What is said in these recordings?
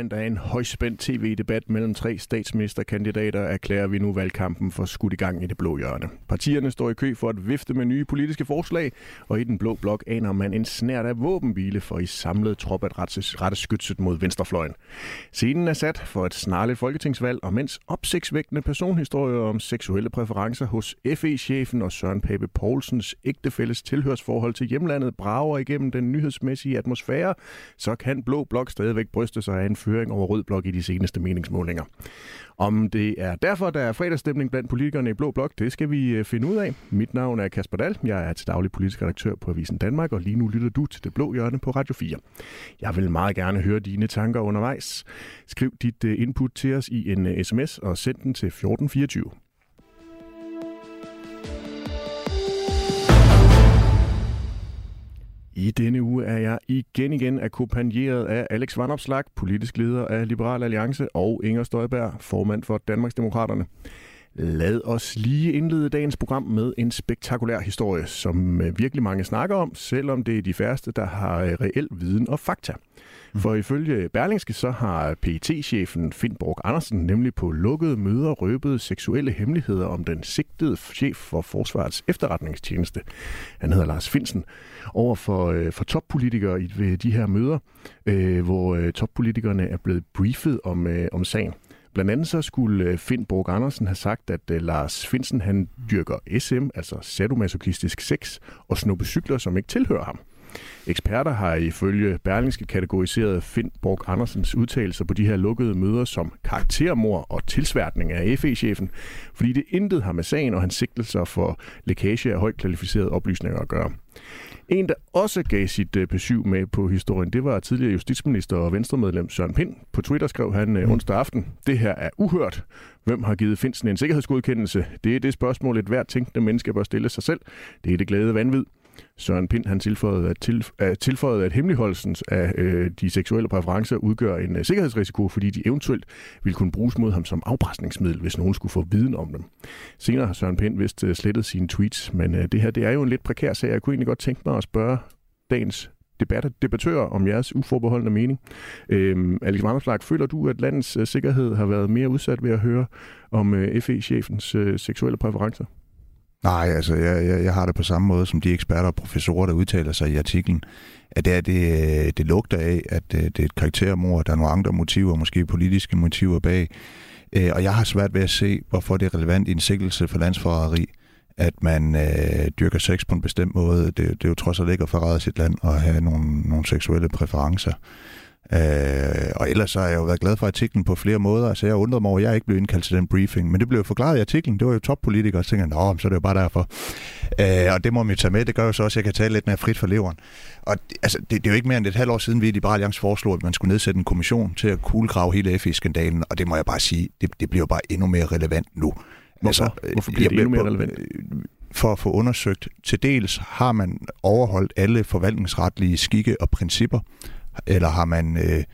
bagkant af en højspændt tv-debat mellem tre statsministerkandidater erklærer vi nu valgkampen for skudt i gang i det blå hjørne. Partierne står i kø for at vifte med nye politiske forslag, og i den blå blok aner man en snært af våbenhvile for i samlet trop at rette skytset mod venstrefløjen. Scenen er sat for et snarligt folketingsvalg, og mens opsigtsvækkende personhistorier om seksuelle præferencer hos FE-chefen og Søren Pape Poulsens ægtefælles tilhørsforhold til hjemlandet brager igennem den nyhedsmæssige atmosfære, så kan blå blok stadigvæk bryste sig af en føring over rød blok i de seneste meningsmålinger. Om det er derfor, der er fredagsstemning blandt politikerne i Blå Blok, det skal vi øh, finde ud af. Mit navn er Kasper Dahl. Jeg er til daglig politisk redaktør på Avisen Danmark, og lige nu lytter du til Det Blå Hjørne på Radio 4. Jeg vil meget gerne høre dine tanker undervejs. Skriv dit øh, input til os i en øh, sms og send den til 1424. I denne uge er jeg igen igen akkompagneret af Alex Vandopslag, politisk leder af Liberal Alliance, og Inger Støjberg, formand for Danmarksdemokraterne. Lad os lige indlede dagens program med en spektakulær historie, som øh, virkelig mange snakker om, selvom det er de færreste, der har øh, reel viden og fakta. Mm. For ifølge Berlingske så har pt chefen Finn Borg Andersen nemlig på lukkede møder røbet seksuelle hemmeligheder om den sigtede chef for Forsvarets efterretningstjeneste. Han hedder Lars Finsen. Over for, øh, for toppolitikere i ved de her møder, øh, hvor øh, toppolitikerne er blevet briefet om, øh, om sagen. Blandt andet så skulle Finn Borg Andersen have sagt, at Lars Finsen han dyrker SM, altså sadomasochistisk sex, og snuppe cykler, som ikke tilhører ham. Eksperter har ifølge Berlingske kategoriseret Finn Borg Andersens udtalelser på de her lukkede møder som karaktermor og tilsværtning af FE-chefen, fordi det intet har med sagen og hans sigtelser for lækage af højt kvalificerede oplysninger at gøre. En, der også gav sit besøg med på historien, det var tidligere justitsminister og venstremedlem Søren Pind. På Twitter skrev han uh, onsdag aften, det her er uhørt. Hvem har givet Finsen en sikkerhedsgodkendelse? Det er det spørgsmål, et hvert tænkende menneske bør stille sig selv. Det er det glæde vanvid. Søren Pind han tilføjede, at, til, at, tilføjede, at hemmeligholdelsen af øh, de seksuelle præferencer udgør en øh, sikkerhedsrisiko, fordi de eventuelt ville kunne bruges mod ham som afpresningsmiddel, hvis nogen skulle få viden om dem. Senere har Søren Pind vist øh, slettet sine tweets, men øh, det her det er jo en lidt prekær sag. Jeg kunne egentlig godt tænke mig at spørge dagens debatter, debattører om jeres uforbeholdende mening. Øhm, Alex Vanderslag, føler du, at landets øh, sikkerhed har været mere udsat ved at høre om øh, FE-chefens øh, seksuelle præferencer? Nej, altså jeg, jeg, jeg har det på samme måde som de eksperter og professorer, der udtaler sig i artiklen, at det, er, det, øh, det lugter af, at øh, det er et karaktermord, der er nogle andre motiver, måske politiske motiver bag. Øh, og jeg har svært ved at se, hvorfor det er relevant i en sikkelse for landsforræderi, at man øh, dyrker sex på en bestemt måde. Det, det er jo trods alt ikke at forræde sit land og have nogle, nogle seksuelle præferencer. Øh, og ellers så har jeg jo været glad for artiklen på flere måder. Altså jeg undrede mig over, at jeg ikke blev indkaldt til den briefing. Men det blev jo forklaret i artiklen. Det var jo toppolitikere, og så tænkte jeg, så er det jo bare derfor. Øh, og det må man tage med. Det gør jo så også, at jeg kan tale lidt mere frit for leveren. Og altså, det, det, er jo ikke mere end et halvt år siden, vi i Liberale Alliance foreslog, at man skulle nedsætte en kommission til at kuglegrave hele FE-skandalen. Og det må jeg bare sige, det, det bliver jo bare endnu mere relevant nu. Hvorfor, altså, Hvorfor bliver det endnu mere relevant? For at få undersøgt, til dels har man overholdt alle forvaltningsretlige skikke og principper, eller har man øh,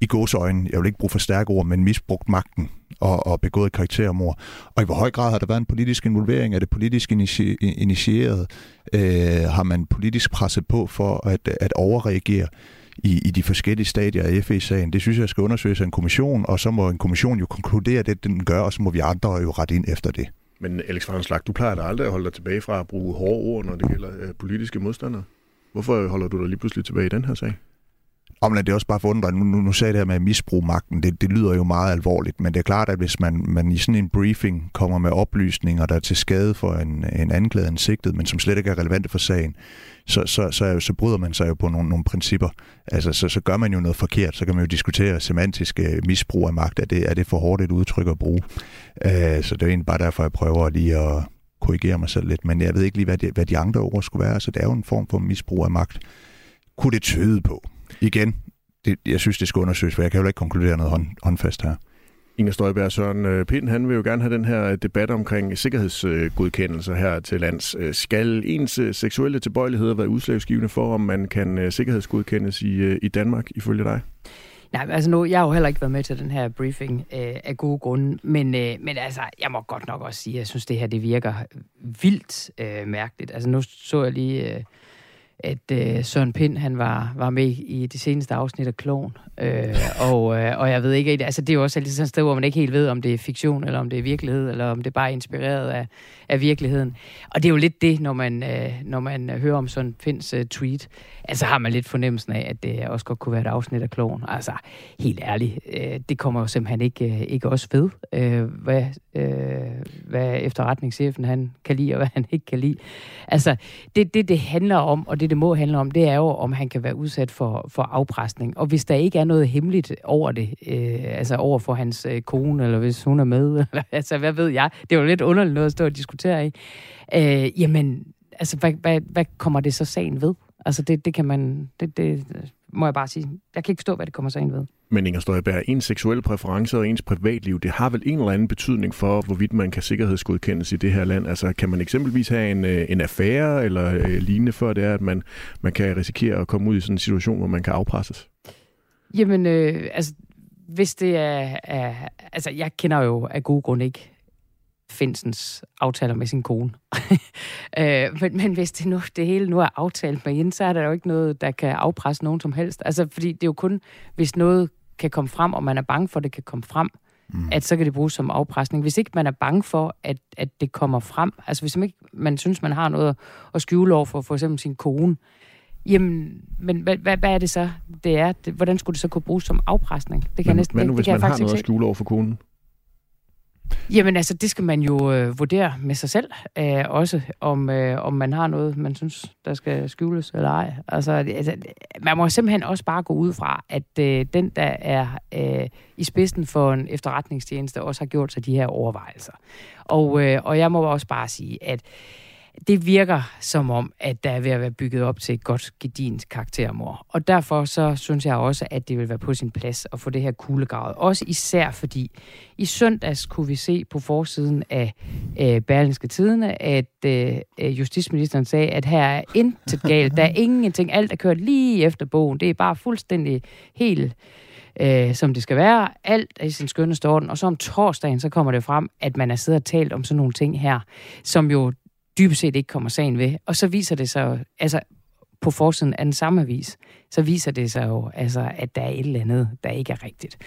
i gåsøjne, jeg vil ikke bruge for stærke ord, men misbrugt magten og, og begået karaktermord? Og i hvor høj grad har der været en politisk involvering? Er det politisk initieret? Øh, har man politisk presset på for at, at overreagere? i, i de forskellige stadier af FE-sagen. Det synes jeg skal undersøges af en kommission, og så må en kommission jo konkludere det, den gør, og så må vi andre jo rette ind efter det. Men Alex Vanslag, du plejer da aldrig at holde dig tilbage fra at bruge hårde ord, når det gælder øh, politiske modstandere. Hvorfor holder du dig lige pludselig tilbage i den her sag? Om det er også bare forundret. Nu, nu, nu sagde det her med at misbruge magten. Det, det lyder jo meget alvorligt, men det er klart, at hvis man, man i sådan en briefing kommer med oplysninger, der er til skade for en, en anklaget en sigtet, men som slet ikke er relevante for sagen, så, så, så, så bryder man sig jo på nogle, nogle principper. Altså, så, så gør man jo noget forkert. Så kan man jo diskutere semantisk øh, misbrug af magt. Er det, er det for hårdt et udtryk at bruge? Uh, så det er egentlig bare derfor, jeg prøver lige at korrigere mig selv lidt. Men jeg ved ikke lige, hvad de, hvad de andre ord skulle være. Så det er jo en form for misbrug af magt. Kunne det tyde på? Igen, det, jeg synes, det skal undersøges, for jeg kan jo ikke konkludere noget hånd, håndfast her. Inger Støjberg Søren øh, Pind, han vil jo gerne have den her debat omkring sikkerhedsgodkendelser her til lands. Øh, skal ens øh, seksuelle tilbøjeligheder være udslagsgivende for, om man kan sikkerhedsgodkendes i, i Danmark, ifølge dig? Nej, altså nu, jeg har jo heller ikke været med til den her briefing øh, af gode grunde, men, øh, men altså, jeg må godt nok også sige, at jeg synes, det her det virker vildt øh, mærkeligt. Altså nu så jeg lige... Øh, at øh, Søren Pind, han var, var med i det seneste afsnit af Kloven. Øh, og, øh, og jeg ved ikke, altså det er jo også altid sådan et sted, hvor man ikke helt ved, om det er fiktion, eller om det er virkelighed, eller om det bare er inspireret af, af virkeligheden. Og det er jo lidt det, når man, øh, når man hører om Søren Pinds øh, tweet. Altså har man lidt fornemmelsen af, at det også godt kunne være et afsnit af Kloven. Altså helt ærligt, øh, det kommer jo simpelthen ikke, øh, ikke også ved, øh, hvad, øh, hvad efterretningschefen han kan lide, og hvad han ikke kan lide. Altså det, det, det handler om, og det, det må handle om, det er jo, om han kan være udsat for, for afpresning. Og hvis der ikke er noget hemmeligt over det, øh, altså over for hans øh, kone, eller hvis hun er med, eller, altså hvad ved jeg, det er jo lidt underligt noget at stå og diskutere i, øh, jamen, altså hvad, hvad, hvad kommer det så sagen ved? Altså det, det kan man, det, det må jeg bare sige. Jeg kan ikke forstå, hvad det kommer sagen ved. Men Inger Støjberg, ens seksuelle præferencer og ens privatliv, det har vel en eller anden betydning for, hvorvidt man kan sikkerhedsgodkendes i det her land? Altså kan man eksempelvis have en, øh, en affære eller øh, lignende, før det er, at man, man kan risikere at komme ud i sådan en situation, hvor man kan afpresses? Jamen, øh, altså, hvis det er, er... Altså, jeg kender jo af gode grunde ikke Finsens aftaler med sin kone. øh, men, men hvis det, nu, det hele nu er aftalt med hende, så er der jo ikke noget, der kan afpresse nogen som helst. Altså, fordi det er jo kun, hvis noget kan komme frem, og man er bange for, at det kan komme frem, mm. at så kan det bruges som afpresning. Hvis ikke man er bange for, at, at det kommer frem, altså hvis man ikke man synes, man har noget at skjule over for for eksempel sin kone, Jamen, men hvad, hvad, hvad er det så, det er? Det, hvordan skulle det så kunne bruges som afpresning? Det kan men, næsten, men nu, det, hvis det kan man har noget at skjule over for konen? Jamen altså, det skal man jo øh, vurdere med sig selv, øh, også om, øh, om man har noget, man synes, der skal skjules eller ej. Altså, altså man må simpelthen også bare gå ud fra, at øh, den, der er øh, i spidsen for en efterretningstjeneste, også har gjort sig de her overvejelser. Og, øh, og jeg må også bare sige, at det virker som om, at der er ved at være bygget op til et godt gedint karaktermor. Og derfor så synes jeg også, at det vil være på sin plads at få det her kuglegravet. Også især fordi i søndags kunne vi se på forsiden af øh, Berlingske Tidene, at øh, justitsministeren sagde, at her er intet galt. Der er ingenting. Alt er kørt lige efter bogen. Det er bare fuldstændig helt øh, som det skal være. Alt er i sin skønne orden. Og så om torsdagen, så kommer det frem, at man er siddet og talt om sådan nogle ting her, som jo dybest set ikke kommer sagen ved. Og så viser det sig altså på forsiden af den samme avis, så viser det sig jo, altså, at der er et eller andet, der ikke er rigtigt.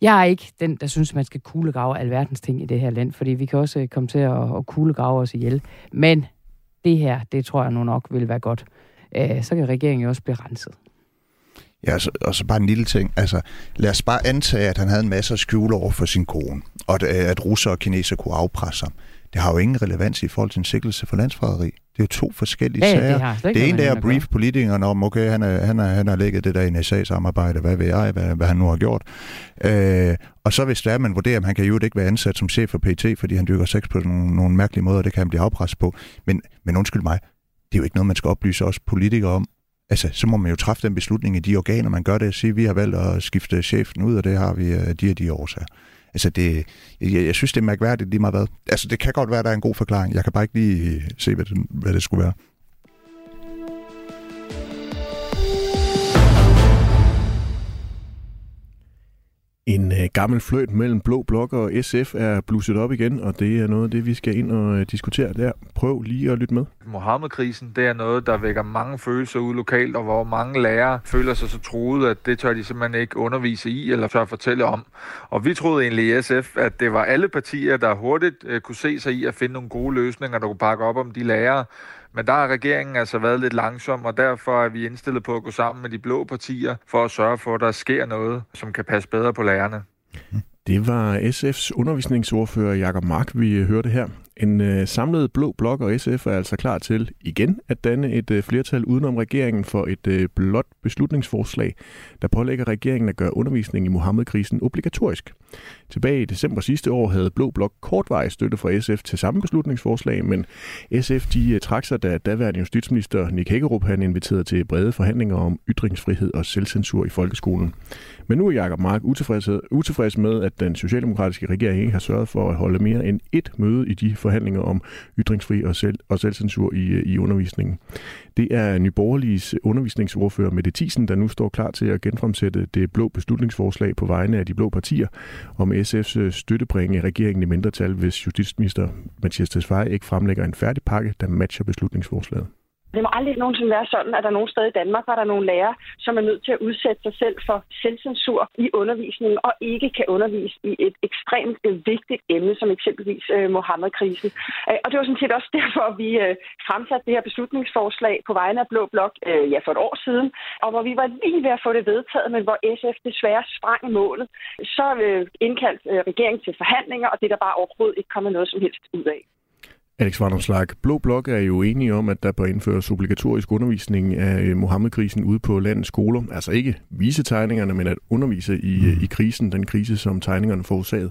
Jeg er ikke den, der synes, man skal kuglegrave alverdens ting i det her land, fordi vi kan også øh, komme til at, at kuglegrave os ihjel. Men det her, det tror jeg nu nok vil være godt. Øh, så kan regeringen jo også blive renset. Ja, og så, og så bare en lille ting. Altså, lad os bare antage, at han havde en masse at skjule over for sin kone, og at, øh, at russer og kineser kunne afpresse ham det har jo ingen relevans i forhold til en sikkelse for landsforræderi. Det er jo to forskellige ja, sager. Det, det ene er at brief politikerne om, okay, han, er, han, er, han har lægget det der NSA-samarbejde, hvad ved jeg, hvad, hvad han nu har gjort. Øh, og så hvis det er, man vurderer, at han kan jo ikke være ansat som chef for PT, fordi han dykker sex på nogle, nogle mærkelige måder, det kan han blive afpresset på. Men, men undskyld mig, det er jo ikke noget, man skal oplyse os politikere om. Altså, så må man jo træffe den beslutning i de organer, man gør det, og sige, at vi har valgt at skifte chefen ud, og det har vi af de og de årsager. Altså det, jeg, jeg synes, det er mærkværdigt lige meget hvad. Altså det kan godt være, at der er en god forklaring. Jeg kan bare ikke lige se, hvad det, hvad det skulle være. En øh, gammel fløjt mellem Blå Blok og SF er blusset op igen, og det er noget af det, vi skal ind og øh, diskutere der. Prøv lige at lytte med. Mohammed-krisen, det er noget, der vækker mange følelser ud lokalt, og hvor mange lærere føler sig så truet, at det tør de simpelthen ikke undervise i eller tør fortælle om. Og vi troede egentlig i SF, at det var alle partier, der hurtigt øh, kunne se sig i at finde nogle gode løsninger, der kunne pakke op om de lærere, men der har regeringen altså været lidt langsom, og derfor er vi indstillet på at gå sammen med de blå partier for at sørge for, at der sker noget, som kan passe bedre på lærerne. Det var SF's undervisningsordfører Jakob Mark, vi øh, hørte her. En øh, samlet blå blok og SF er altså klar til igen at danne et øh, flertal udenom regeringen for et øh, blot beslutningsforslag, der pålægger regeringen at gøre undervisning i Mohammed-krisen obligatorisk. Tilbage i december sidste år havde Blå Blok kortvarig støtte fra SF til samme beslutningsforslag, men SF de øh, trak sig, da daværende justitsminister Nick Hækkerup han inviterede til brede forhandlinger om ytringsfrihed og selvcensur i folkeskolen. Men nu er Jakob Mark utilfreds, utilfreds med, at den socialdemokratiske regering ikke har sørget for at holde mere end et møde i de forhandlinger om ytringsfri og, selv, og selvcensur i, øh, i undervisningen. Det er Nyborgerliges undervisningsordfører Mette Thiesen, der nu står klar til at genfremsætte det blå beslutningsforslag på vegne af de blå partier om SF's øh, støttebringe regeringen i mindretal, hvis justitsminister Mathias Tesfaye ikke fremlægger en færdig pakke, der matcher beslutningsforslaget. Det må aldrig nogensinde være sådan, at der er nogen steder i Danmark, hvor der er nogle lærere, som er nødt til at udsætte sig selv for selvcensur i undervisningen, og ikke kan undervise i et ekstremt øh, vigtigt emne, som eksempelvis øh, Mohammed-krisen. Øh, og det var sådan set også derfor, at vi øh, fremsatte det her beslutningsforslag på vegne af Blå Blok øh, ja, for et år siden, og hvor vi var lige ved at få det vedtaget, men hvor SF desværre sprang i målet. Så øh, indkaldt øh, regeringen til forhandlinger, og det der bare overhovedet ikke kommet noget som helst ud af. Alex Vandomslag, Blå Blok er jo enige om, at der bør indføres obligatorisk undervisning af øh, Mohammed-krisen ude på landets skoler. Altså ikke vise tegningerne, men at undervise i, mm. i krisen, den krise, som tegningerne forårsagede.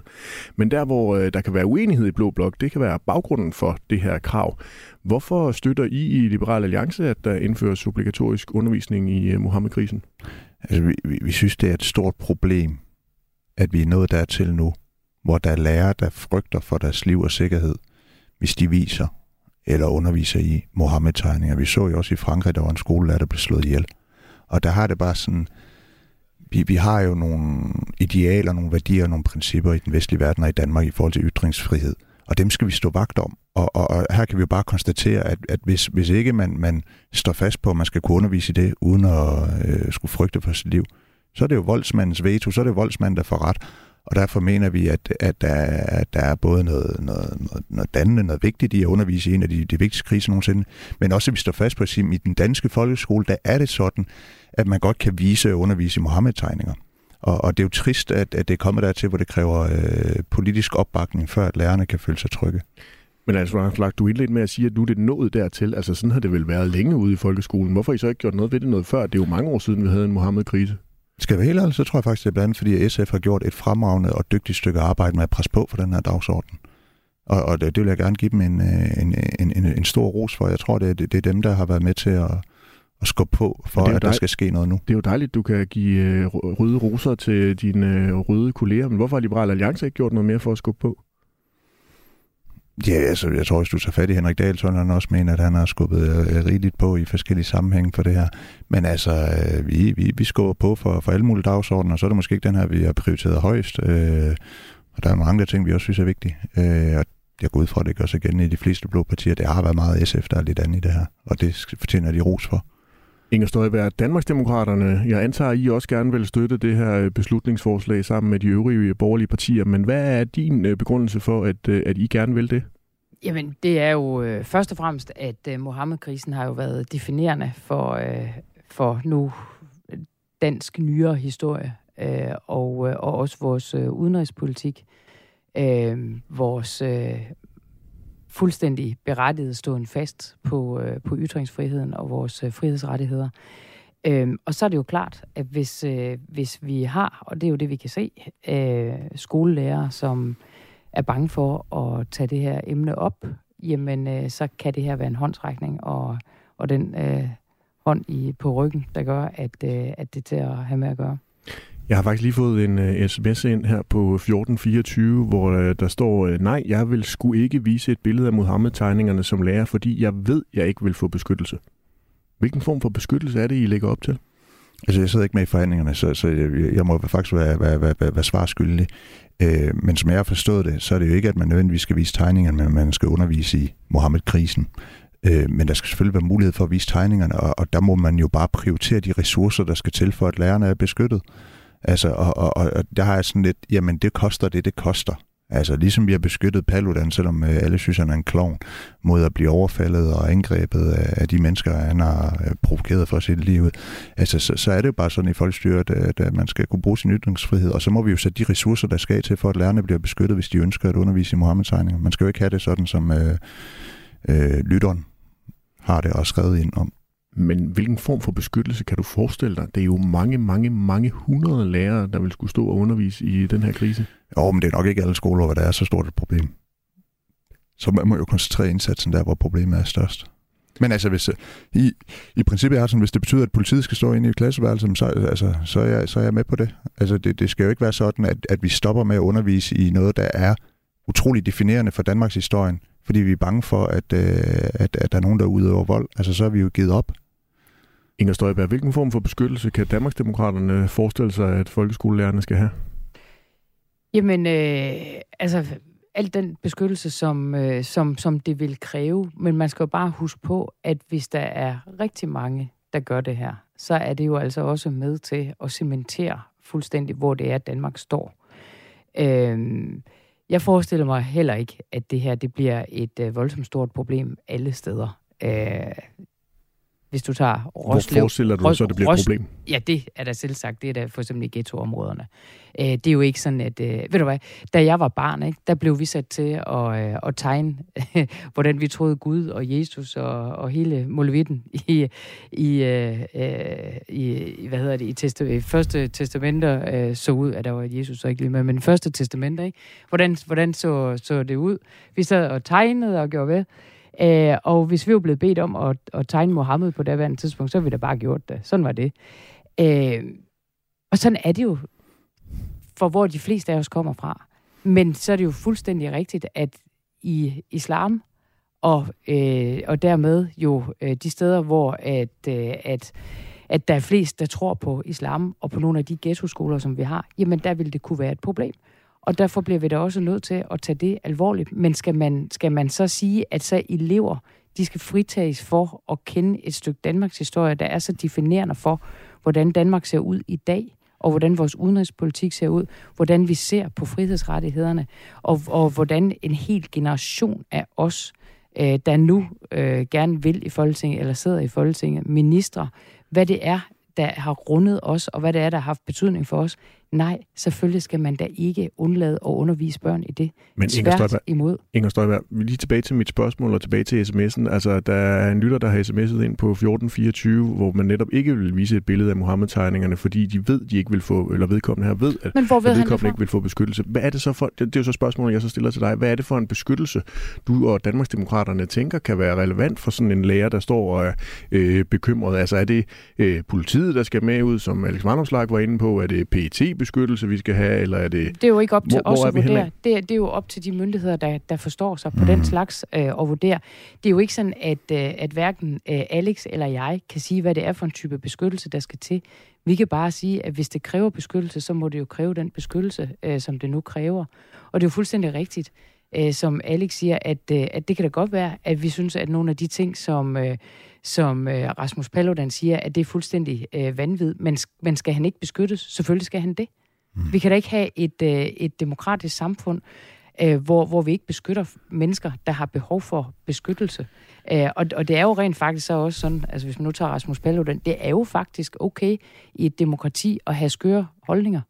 Men der, hvor øh, der kan være uenighed i Blå Blok, det kan være baggrunden for det her krav. Hvorfor støtter I i Liberal Alliance, at der indføres obligatorisk undervisning i Mohammed-krisen? Altså, vi, vi, vi synes, det er et stort problem, at vi er nået dertil nu, hvor der er lærere, der frygter for deres liv og sikkerhed – hvis de viser eller underviser i Mohammed-tegninger. Vi så jo også i Frankrig, der var en skolelærer, der blev slået ihjel. Og der har det bare sådan, vi, vi har jo nogle idealer, nogle værdier, nogle principper i den vestlige verden og i Danmark i forhold til ytringsfrihed. Og dem skal vi stå vagt om. Og, og, og her kan vi jo bare konstatere, at, at hvis, hvis ikke man, man står fast på, at man skal kunne undervise i det, uden at øh, skulle frygte for sit liv, så er det jo voldsmandens veto, så er det voldsmanden, der får ret. Og derfor mener vi, at, at, der, at der er både noget, noget, noget, noget dannende, noget vigtigt i at undervise i en af de, de vigtigste kriser nogensinde, men også at vi står fast på at sige, at i den danske folkeskole, der er det sådan, at man godt kan vise og undervise i Mohammed-tegninger. Og, og det er jo trist, at, at det er kommet dertil, hvor det kræver øh, politisk opbakning, før at lærerne kan føle sig trygge. Men altså, Flak, du indledte lidt med at sige, at nu er det nået dertil. Altså, sådan har det vel været længe ude i folkeskolen. Hvorfor har I så ikke gjort noget ved det noget før? Det er jo mange år siden, vi havde en Mohammed-krise. Skal jeg være helt ærlig, så tror jeg faktisk, det er blandt andet, fordi SF har gjort et fremragende og dygtigt stykke arbejde med at presse på for den her dagsorden. Og, og det, det vil jeg gerne give dem en, øh, en, en, en, en stor ros for. Jeg tror, det, det, det er dem, der har været med til at, at skubbe på, for at der skal ske noget nu. Det er jo dejligt, du kan give øh, røde roser til dine øh, røde kolleger, men hvorfor har Liberal Alliance ikke gjort noget mere for at skubbe på? Ja, altså, jeg tror, hvis du tager fat i Henrik Dahl, så han også mener, at han har skubbet øh, rigeligt på i forskellige sammenhænge for det her. Men altså, øh, vi, vi, vi skubber på for, for alle mulige dagsordener, og så er det måske ikke den her, vi har prioriteret højst. Øh, og der er mange andre ting, vi også synes er vigtige. Øh, og jeg går ud fra, at det gør sig igen i de fleste blå partier. Det har været meget SF, der er lidt andet i det her, og det fortjener de ros for. Inger Støjberg, Danmarksdemokraterne, jeg antager, at I også gerne vil støtte det her øh, beslutningsforslag sammen med de øvrige øh, borgerlige partier, men hvad er din øh, begrundelse for, at, at I gerne vil det? Jamen, det er jo øh, først og fremmest, at øh, Mohammed-krisen har jo været definerende for, øh, for nu dansk nyere historie, øh, og, øh, og også vores øh, udenrigspolitik. Øh, vores øh, fuldstændig berettiget stående fast på, øh, på ytringsfriheden og vores øh, frihedsrettigheder. Øhm, og så er det jo klart, at hvis, øh, hvis vi har, og det er jo det, vi kan se, øh, skolelærer, som er bange for at tage det her emne op, jamen øh, så kan det her være en håndtrækning, og, og den øh, hånd i, på ryggen, der gør, at, øh, at det er til at have med at gøre. Jeg har faktisk lige fået en øh, uh, sms ind her på 1424, hvor uh, der står, uh, nej, jeg vil sgu ikke vise et billede af Mohammed-tegningerne som lærer, fordi jeg ved, jeg ikke vil få beskyttelse. Hvilken form for beskyttelse er det, I lægger op til? Altså, jeg sidder ikke med i forhandlingerne, så, så jeg, jeg må faktisk være, være, være, være, være svarskyldig. Øh, men som jeg har forstået det, så er det jo ikke, at man nødvendigvis skal vise tegningerne, men man skal undervise i Mohammed-krisen. Øh, men der skal selvfølgelig være mulighed for at vise tegningerne, og, og der må man jo bare prioritere de ressourcer, der skal til for, at lærerne er beskyttet. Altså, og, og, og der har jeg sådan lidt, jamen det koster det, det koster. Altså ligesom vi har beskyttet Paludan, selvom øh, alle synes, han er en klovn, mod at blive overfaldet og angrebet af de mennesker, han har øh, provokeret for sit liv. Altså så, så er det jo bare sådan i folkestyret, at, at man skal kunne bruge sin ytringsfrihed, og så må vi jo sætte de ressourcer, der skal til, for at lærerne bliver beskyttet, hvis de ønsker at undervise i Mohammed-tegninger. Man skal jo ikke have det sådan, som øh, øh, lytteren har det og skrevet ind om. Men hvilken form for beskyttelse kan du forestille dig? Det er jo mange, mange, mange hundrede lærere, der vil skulle stå og undervise i den her krise. Jo, men det er nok ikke alle skoler, hvor der er så stort et problem. Så man må jo koncentrere indsatsen der, hvor problemet er størst. Men altså, hvis, øh, i, i princippet er det sådan, hvis det betyder, at politiet skal stå inde i klasseværelset, så, altså, så, er jeg, så er jeg med på det. Altså, det, det skal jo ikke være sådan, at, at vi stopper med at undervise i noget, der er utrolig definerende for Danmarks historie, fordi vi er bange for, at, øh, at, at der er nogen, der udøver vold. Altså, så er vi jo givet op. Inger Støjberg, hvilken form for beskyttelse kan Danmarksdemokraterne forestille sig, at folkeskolelærerne skal have? Jamen, øh, altså, al den beskyttelse, som, øh, som, som det vil kræve. Men man skal jo bare huske på, at hvis der er rigtig mange, der gør det her, så er det jo altså også med til at cementere fuldstændig, hvor det er, Danmark står. Øh, jeg forestiller mig heller ikke, at det her det bliver et øh, voldsomt stort problem alle steder. Øh, hvis du tager Roslev... Hvor forestiller du dig så, det bliver et problem? Ja, det er da selv sagt. Det er da for eksempel i ghettoområderne. Øh, det er jo ikke sådan, at... Øh, ved du hvad? Da jeg var barn, ikke, der blev vi sat til at, øh, at tegne, hvordan vi troede Gud og Jesus og, og hele Molevitten i, i, øh, i, hvad hedder det, i, testa, første testamenter øh, så ud, at der var Jesus så ikke lige med, men første testamenter, ikke? Hvordan, hvordan så, så det ud? Vi sad og tegnede og gjorde ved. Øh, og hvis vi var blevet bedt om at, at tegne Mohammed på det tidspunkt, så ville vi da bare gjort det. Sådan var det. Øh, og sådan er det jo, for hvor de fleste af os kommer fra. Men så er det jo fuldstændig rigtigt, at i islam, og, øh, og dermed jo øh, de steder, hvor at, øh, at, at der er flest, der tror på islam, og på nogle af de ghetto-skoler, som vi har, jamen der ville det kunne være et problem. Og derfor bliver vi da også nødt til at tage det alvorligt. Men skal man, skal man så sige, at så elever, de skal fritages for at kende et stykke Danmarks historie, der er så definerende for, hvordan Danmark ser ud i dag, og hvordan vores udenrigspolitik ser ud, hvordan vi ser på frihedsrettighederne, og, og hvordan en hel generation af os, øh, der nu øh, gerne vil i Folketinget, eller sidder i Folketinget, ministre, hvad det er, der har rundet os, og hvad det er, der har haft betydning for os, Nej, selvfølgelig skal man da ikke undlade at undervise børn i det. Men Inger Støjberg, imod. Inger Støjberg, lige tilbage til mit spørgsmål og tilbage til sms'en. Altså, der er en lytter, der har sms'et ind på 1424, hvor man netop ikke vil vise et billede af Mohammed-tegningerne, fordi de ved, de ikke vil få, eller vedkommende her ved, at, Men hvor ved at vedkommende ikke vil få beskyttelse. Hvad er det så for, det, det er jo så spørgsmålet, jeg så stiller til dig. Hvad er det for en beskyttelse, du og Danmarksdemokraterne tænker kan være relevant for sådan en lærer, der står og er øh, bekymret? Altså, er det øh, politiet, der skal med ud, som Alex Vandomslag var inde på? Er det PET beskyttelse, vi skal have, eller er det... Det er jo ikke op til hvor, os hvor at vurdere. Det er, det er jo op til de myndigheder, der, der forstår sig på mm. den slags øh, og vurdere. Det er jo ikke sådan, at, øh, at hverken øh, Alex eller jeg kan sige, hvad det er for en type beskyttelse, der skal til. Vi kan bare sige, at hvis det kræver beskyttelse, så må det jo kræve den beskyttelse, øh, som det nu kræver. Og det er jo fuldstændig rigtigt, øh, som Alex siger, at, øh, at det kan da godt være, at vi synes, at nogle af de ting, som... Øh, som øh, Rasmus Paludan siger, at det er fuldstændig øh, vanvid. Men, men skal han ikke beskyttes? Selvfølgelig skal han det. Mm. Vi kan da ikke have et, øh, et demokratisk samfund, øh, hvor, hvor vi ikke beskytter mennesker, der har behov for beskyttelse. Øh, og, og det er jo rent faktisk så også sådan, altså hvis man nu tager Rasmus Paludan, det er jo faktisk okay i et demokrati at have skøre holdninger.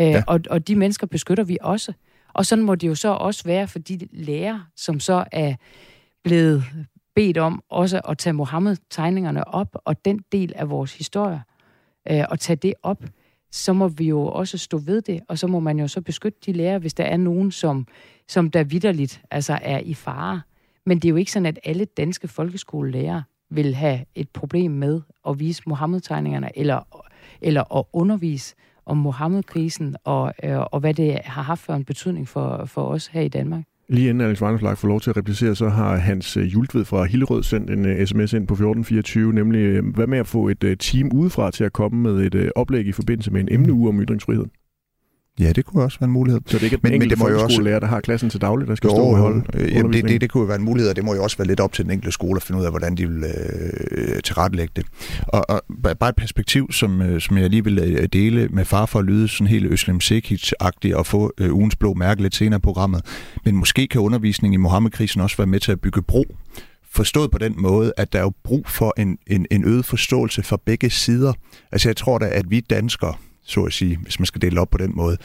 Øh, ja. og, og de mennesker beskytter vi også. Og sådan må det jo så også være for de lærere, som så er blevet bedt om også at tage Mohammed-tegningerne op, og den del af vores historie, øh, og tage det op, så må vi jo også stå ved det, og så må man jo så beskytte de lærere, hvis der er nogen, som, som der vidderligt altså er i fare. Men det er jo ikke sådan, at alle danske folkeskolelærere vil have et problem med at vise Mohammed-tegningerne, eller, eller at undervise om Mohammed-krisen, og, øh, og hvad det har haft for en betydning for, for os her i Danmark. Lige inden Alex Vanderslag får lov til at replicere, så har Hans øh, Jultved fra Hillerød sendt en øh, sms ind på 1424, nemlig øh, hvad med at få et team udefra til at komme med et oplæg i forbindelse med en emneuge om ytringsfrihed? Ja, det kunne også være en mulighed. Så det er ikke men, men det må jo også... der har klassen til daglig, der skal jo, stå og holde øh, jamen, det, det, det kunne jo være en mulighed, og det må jo også være lidt op til den enkelte skole at finde ud af, hvordan de vil øh, tilrettelægge det. Og, og bare et perspektiv, som, øh, som jeg lige vil øh, dele med far for at lyde sådan helt Øslem Sekic-agtigt og få øh, ugens blå mærke lidt senere i programmet. Men måske kan undervisning i Mohammed-krisen også være med til at bygge bro forstået på den måde, at der er jo brug for en, en, en øget forståelse for begge sider. Altså jeg tror da, at vi danskere, så at sige, hvis man skal dele op på den måde,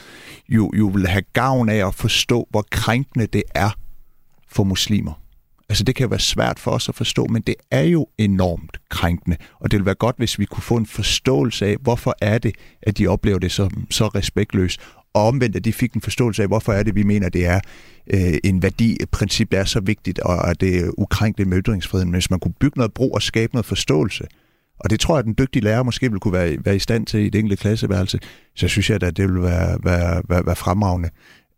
jo, jo vil have gavn af at forstå, hvor krænkende det er for muslimer. Altså det kan være svært for os at forstå, men det er jo enormt krænkende, og det ville være godt, hvis vi kunne få en forståelse af, hvorfor er det, at de oplever det så, så respektløst, og omvendt, at de fik en forståelse af, hvorfor er det, vi mener, det er øh, en værdi, et princip, der er så vigtigt, og at det er ukrænkeligt med ytringsfriheden. Men hvis man kunne bygge noget bro og skabe noget forståelse, og det tror jeg, at den dygtige lærer måske vil kunne være, være i stand til i det enkelte klasseværelse. Så synes jeg, at det vil være, være, være, være fremragende.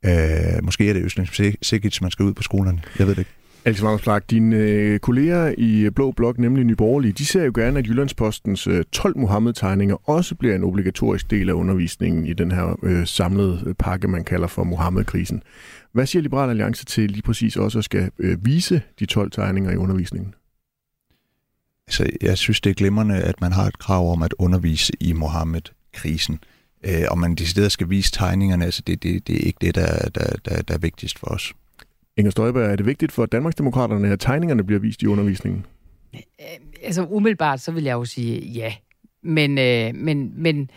Øh, måske er det Østling Sikic, man skal ud på skolerne. Jeg ved det ikke. Alex Plak, dine øh, kolleger i øh, Blå Blok, nemlig Nyborgerlige, de ser jo gerne, at Jyllandspostens øh, 12 Mohammed-tegninger også bliver en obligatorisk del af undervisningen i den her øh, samlede øh, pakke, man kalder for Mohammed-krisen. Hvad siger Liberal Alliance til lige præcis også at skal øh, vise de 12 tegninger i undervisningen? Altså, jeg synes, det er glimrende, at man har et krav om at undervise i Mohammed-krisen. Øh, og man decideret skal vise tegningerne, altså det, det, det er ikke det, der, der, der, der er vigtigst for os. Inger Støjberg, er det vigtigt for Danmarksdemokraterne, at tegningerne bliver vist i undervisningen? Øh, altså umiddelbart, så vil jeg jo sige ja. Men, øh, men, men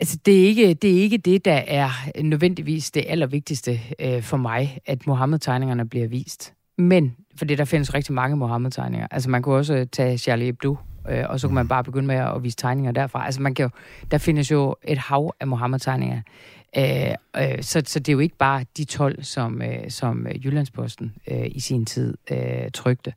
altså, det, er ikke, det er ikke det, der er nødvendigvis det allervigtigste øh, for mig, at Mohammed-tegningerne bliver vist. Men, fordi der findes rigtig mange Mohammed-tegninger. Altså man kunne også tage Charlie Hebdo, øh, og så kunne man bare begynde med at vise tegninger derfra. Altså man kan jo, der findes jo et hav af Mohammed-tegninger. Øh, øh, så, så det er jo ikke bare de 12, som, øh, som Jyllandsposten øh, i sin tid øh, trykte.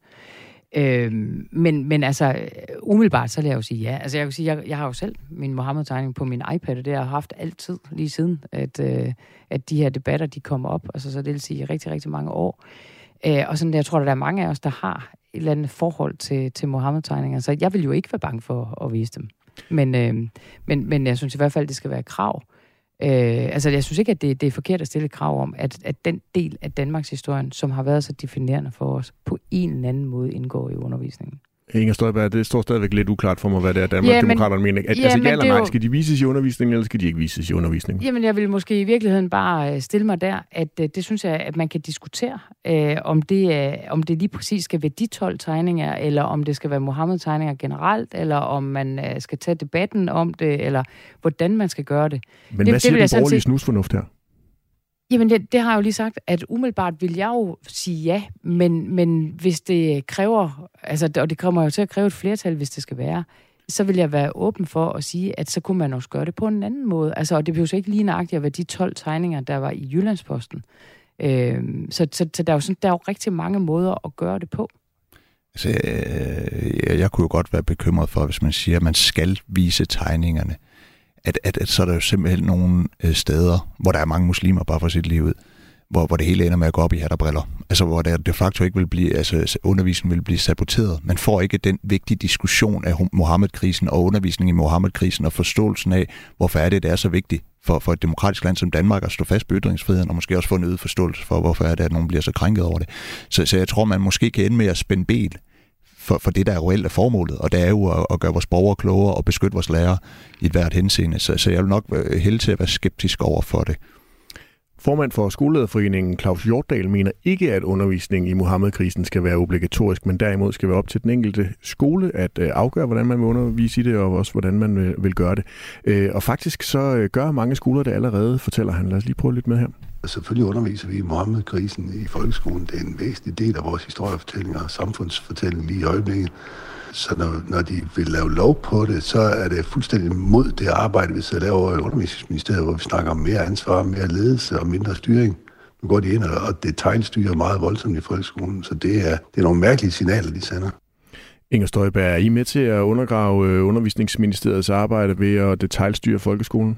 Øh, men, men altså, umiddelbart, så vil jeg jo sige ja. Altså, jeg kan sige, jeg, jeg har jo selv min Mohammed-tegning på min iPad, og det har jeg haft altid, lige siden, at, øh, at de her debatter, de kommer op. Altså, så det vil sige rigtig, rigtig mange år. Øh, Øh, og sådan, jeg tror, der er mange af os, der har et eller andet forhold til, til Mohammed-tegninger. Så jeg vil jo ikke være bange for at vise dem. Men, øh, men, men jeg synes i hvert fald, det skal være krav. Øh, altså, jeg synes ikke, at det, det er forkert at stille krav om, at, at den del af Danmarks historien, som har været så definerende for os, på en eller anden måde indgår i undervisningen. Inger Støjberg, det står stadigvæk lidt uklart for mig, hvad det er, Danmark ja, Demokraterne mener. At, ja, altså, ja eller nej, jo... skal de vises i undervisningen, eller skal de ikke vises i undervisningen? Jamen, jeg vil måske i virkeligheden bare øh, stille mig der, at uh, det synes jeg, at man kan diskutere, uh, om, det, uh, om det lige præcis skal være de 12 tegninger, eller om det skal være Mohammed-tegninger generelt, eller om man uh, skal tage debatten om det, eller hvordan man skal gøre det. Men det, hvad siger det, den borgerlige snusfornuft her? Jamen, det, det har jeg jo lige sagt, at umiddelbart vil jeg jo sige ja, men, men hvis det kræver, altså, og det kommer jo til at kræve et flertal, hvis det skal være, så vil jeg være åben for at sige, at så kunne man også gøre det på en anden måde. Altså, og det behøver jo så ikke lige nøjagtigt at være de 12 tegninger, der var i Jyllandsposten. Øh, så, så, så der, er jo sådan, der er jo rigtig mange måder at gøre det på. Altså, jeg, jeg kunne jo godt være bekymret for, hvis man siger, at man skal vise tegningerne at, at, at så er der jo simpelthen nogle øh, steder, hvor der er mange muslimer, bare for sit liv ud, hvor, hvor det hele ender med at gå op i hat og briller. Altså hvor der de facto ikke vil blive, altså undervisningen vil blive saboteret. Man får ikke den vigtige diskussion af Mohammed-krisen og undervisning i Mohammed-krisen og forståelsen af, hvorfor er det, det er så vigtigt for, for et demokratisk land som Danmark at stå fast på ytringsfriheden, og måske også få en øget forståelse for, hvorfor er det, at nogen bliver så krænket over det. Så, så jeg tror, man måske kan ende med at spænde ben for, for det, der er reelt af formålet, og det er jo at, at gøre vores borgere klogere og beskytte vores lærere i et hvert henseende. Så, så jeg vil nok øh, hælde til at være skeptisk over for det. Formand for Skolelederforeningen Claus Hjortdal mener ikke, at undervisning i Mohammed-krisen skal være obligatorisk, men derimod skal være op til den enkelte skole at øh, afgøre, hvordan man vil undervise i det, og også hvordan man øh, vil gøre det. Og faktisk så gør mange skoler det allerede, fortæller han. Lad os lige prøve lidt med her. Selvfølgelig underviser vi i Mohammed-krisen i folkeskolen. Det er en væsentlig del af vores historiefortælling og samfundsfortælling lige i øjeblikket. Så når, når de vil lave lov på det, så er det fuldstændig mod det arbejde, vi sidder laver i undervisningsministeriet, hvor vi snakker om mere ansvar, mere ledelse og mindre styring. Nu går de ind og detaljstyrer meget voldsomt i folkeskolen, så det er, det er nogle mærkelige signaler, de sender. Inger Støjberg, er I med til at undergrave øh, undervisningsministeriets arbejde ved at detaljstyre folkeskolen?